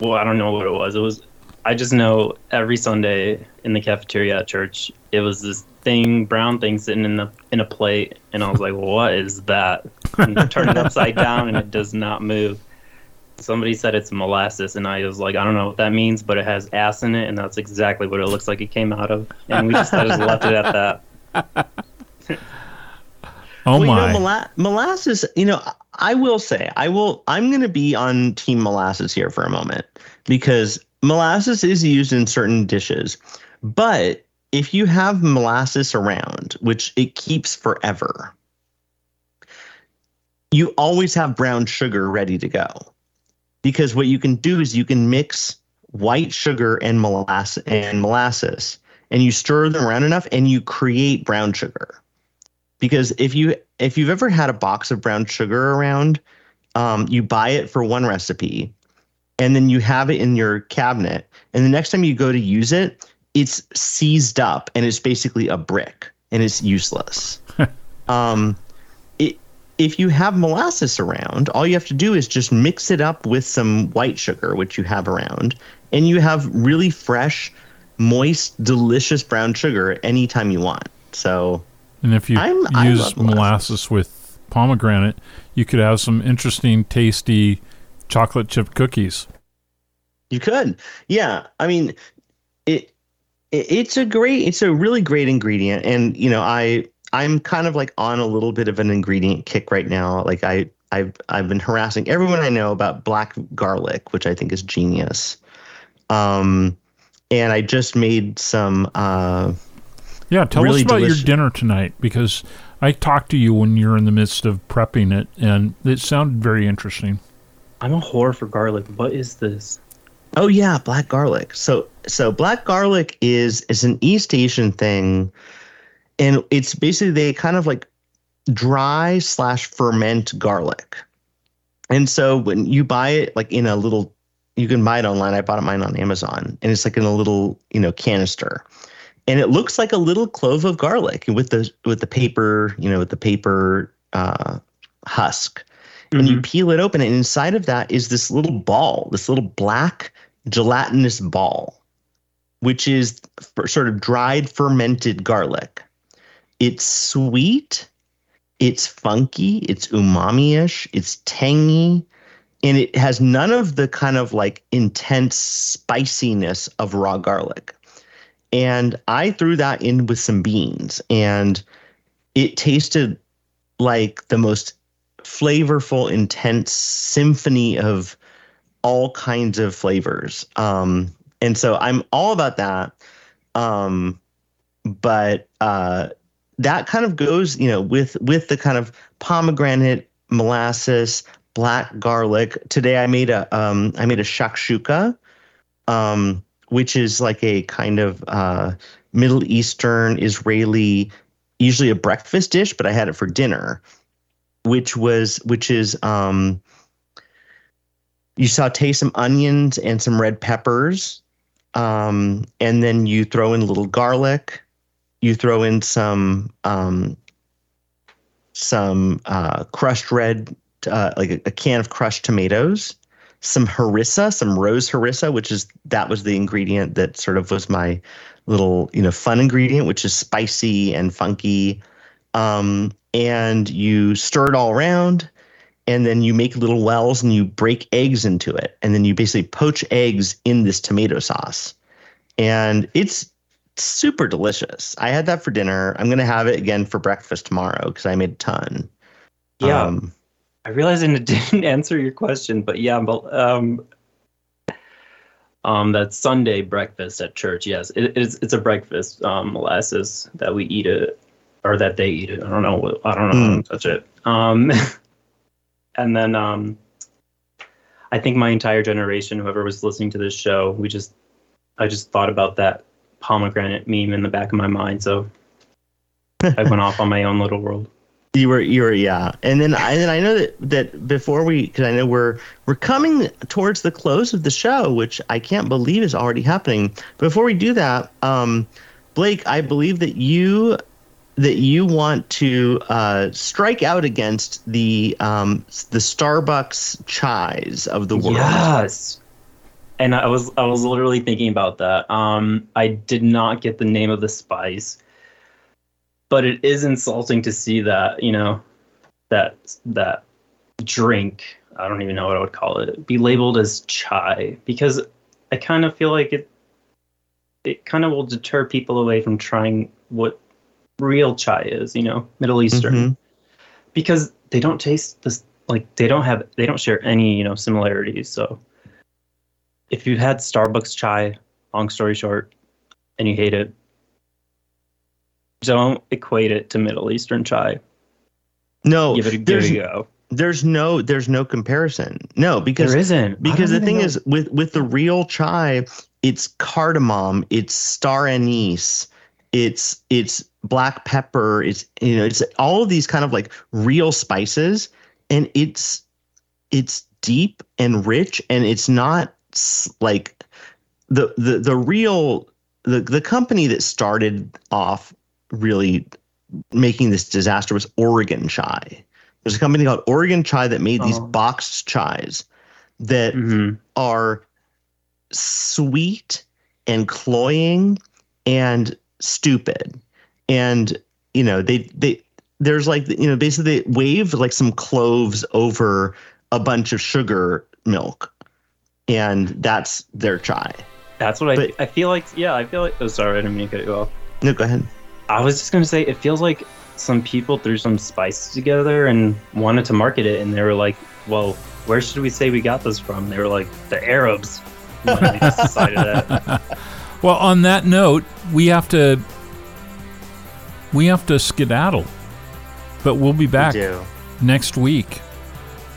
Well, I don't know what it was. It was. I just know every Sunday in the cafeteria at church, it was this thing, brown thing, sitting in the in a plate, and I was like, "What is that?" And you turn it upside down, and it does not move. Somebody said it's molasses, and I was like, "I don't know what that means, but it has ass in it, and that's exactly what it looks like it came out of." And we just I just left it at that. Oh well, my! You know, mola- molasses, you know, I will say, I will, I'm going to be on team molasses here for a moment because molasses is used in certain dishes. But if you have molasses around, which it keeps forever, you always have brown sugar ready to go. Because what you can do is you can mix white sugar and molasses and molasses and you stir them around enough and you create brown sugar. Because if you if you've ever had a box of brown sugar around um, you buy it for one recipe and then you have it in your cabinet and the next time you go to use it it's seized up and it's basically a brick and it's useless. Um, it, if you have molasses around all you have to do is just mix it up with some white sugar which you have around and you have really fresh moist delicious brown sugar anytime you want so And if you I'm- use molasses. with pomegranate, you could have some interesting, tasty chocolate chip cookies. You could, yeah. I mean, it, it it's a great, it's a really great ingredient, and you know, I I'm kind of like on a little bit of an ingredient kick right now. Like I I've I've been harassing everyone I know about black garlic, which I think is genius. Um, and I just made some. Uh, Yeah, tell Really us about delicious. your dinner tonight because I talked to you when you're in the midst of prepping it, and it sounded very interesting. I'm a whore for garlic. What is this? Oh yeah, black garlic. So so black garlic is is an East Asian thing, and it's basically they kind of like dry slash ferment garlic. And so when you buy it like in a little, you can buy it online. I bought mine on Amazon, and it's like in a little you know canister, and it looks like a little clove of garlic with the with the paper you know with the paper uh, husk. And you peel it open and inside of that is this little ball this little black gelatinous ball which is sort of dried fermented garlic. It's sweet it's funky it's umami-ish it's tangy and it has none of the kind of like intense spiciness of raw garlic and i threw that in with some beans and it tasted like the most flavorful, intense symphony of all kinds of flavors. Um, and so I'm all about that. Um, but uh, that kind of goes, you know, with with the kind of pomegranate, molasses, black garlic. Today I made a um, I made a shakshuka, um, which is like a kind of uh, Middle Eastern Israeli, usually a breakfast dish, but I had it for dinner which was which is um you saute some onions and some red peppers um and then you throw in a little garlic you throw in some um some uh crushed red uh like a, a can of crushed tomatoes some harissa some rose harissa which is that was the ingredient that sort of was my little you know fun ingredient which is spicy and funky. Um and you stir it all around and then you make little wells and you break eggs into it. And then you basically poach eggs in this tomato sauce. And it's super delicious. I had that for dinner. I'm going to have it again for breakfast tomorrow because i made a ton. Yeah. um, I realized it didn't answer your question, but yeah, but um, um, that Sunday breakfast at church, yes, it, it's it's a breakfast um, molasses that we eat it or that they eat it. I don't know. I don't know. I Mm. don't touch it. Um, and then um, I think my entire generation, whoever was listening to this show, we just, I just thought about that pomegranate meme in the back of my mind. So I went off on my own little world. You were, you were, yeah. And then, I, and I know that that before we, because I know we're we're coming towards the close of the show, which I can't believe is already happening. Before we do that, um, Blake, I believe that you that you want to uh, strike out against the um, the Starbucks chais of the world. Yes. And I was I was literally thinking about that. Um, I did not get the name of the spice, but it is insulting to see that you know that that drink. I don't even know what I would call it. Be labeled as chai because I kind of feel like it. It kind of will deter people away from trying what real chai is. You know, Middle Eastern Mhm. because they don't taste this like they don't have they don't share any you know similarities so if you had starbucks chai long story short and you hate it don't equate it to middle eastern chai. No, give it a, give there's it a go. there's no there's no comparison. No, because there isn't. Because the thing even is with with the real chai it's cardamom it's star anise it's it's black pepper it's you know it's all of these kind of like real spices and it's it's deep and rich and it's not like the the the real the the company that started off really making this disaster was Oregon Chai. There's a company called Oregon Chai that made these Oh. boxed chais that Mhm. are sweet and cloying and stupid and you know they they there's like you know basically they wave like some cloves over a bunch of sugar milk and that's their chai that's what I, I feel like yeah i feel like oh sorry i didn't mean to cut you off no go ahead i was just going to say it feels like some people threw some spices together and wanted to market it and they were like well where should we say we got this from they were like the arabs And they decided that Well, on that note, we have to we have to skedaddle, but we'll be back do. next week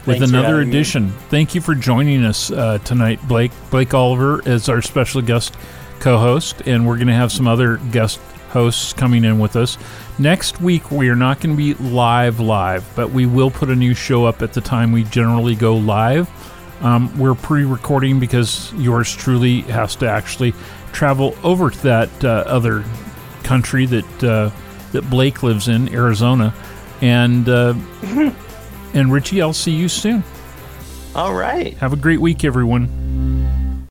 with Thanks another having me. edition. Thank you for joining us uh, tonight, Blake. Blake Oliver is our special guest co-host, and we're going to have some other guest hosts coming in with us. Next week, we are not going to be live live, but we will put a new show up at the time we generally go live. Um, we're pre-recording because yours truly has to actually travel over to that uh, other country that uh, that Blake lives in, Arizona, and uh, and Richie, I'll see you soon. all right Have a great week, everyone.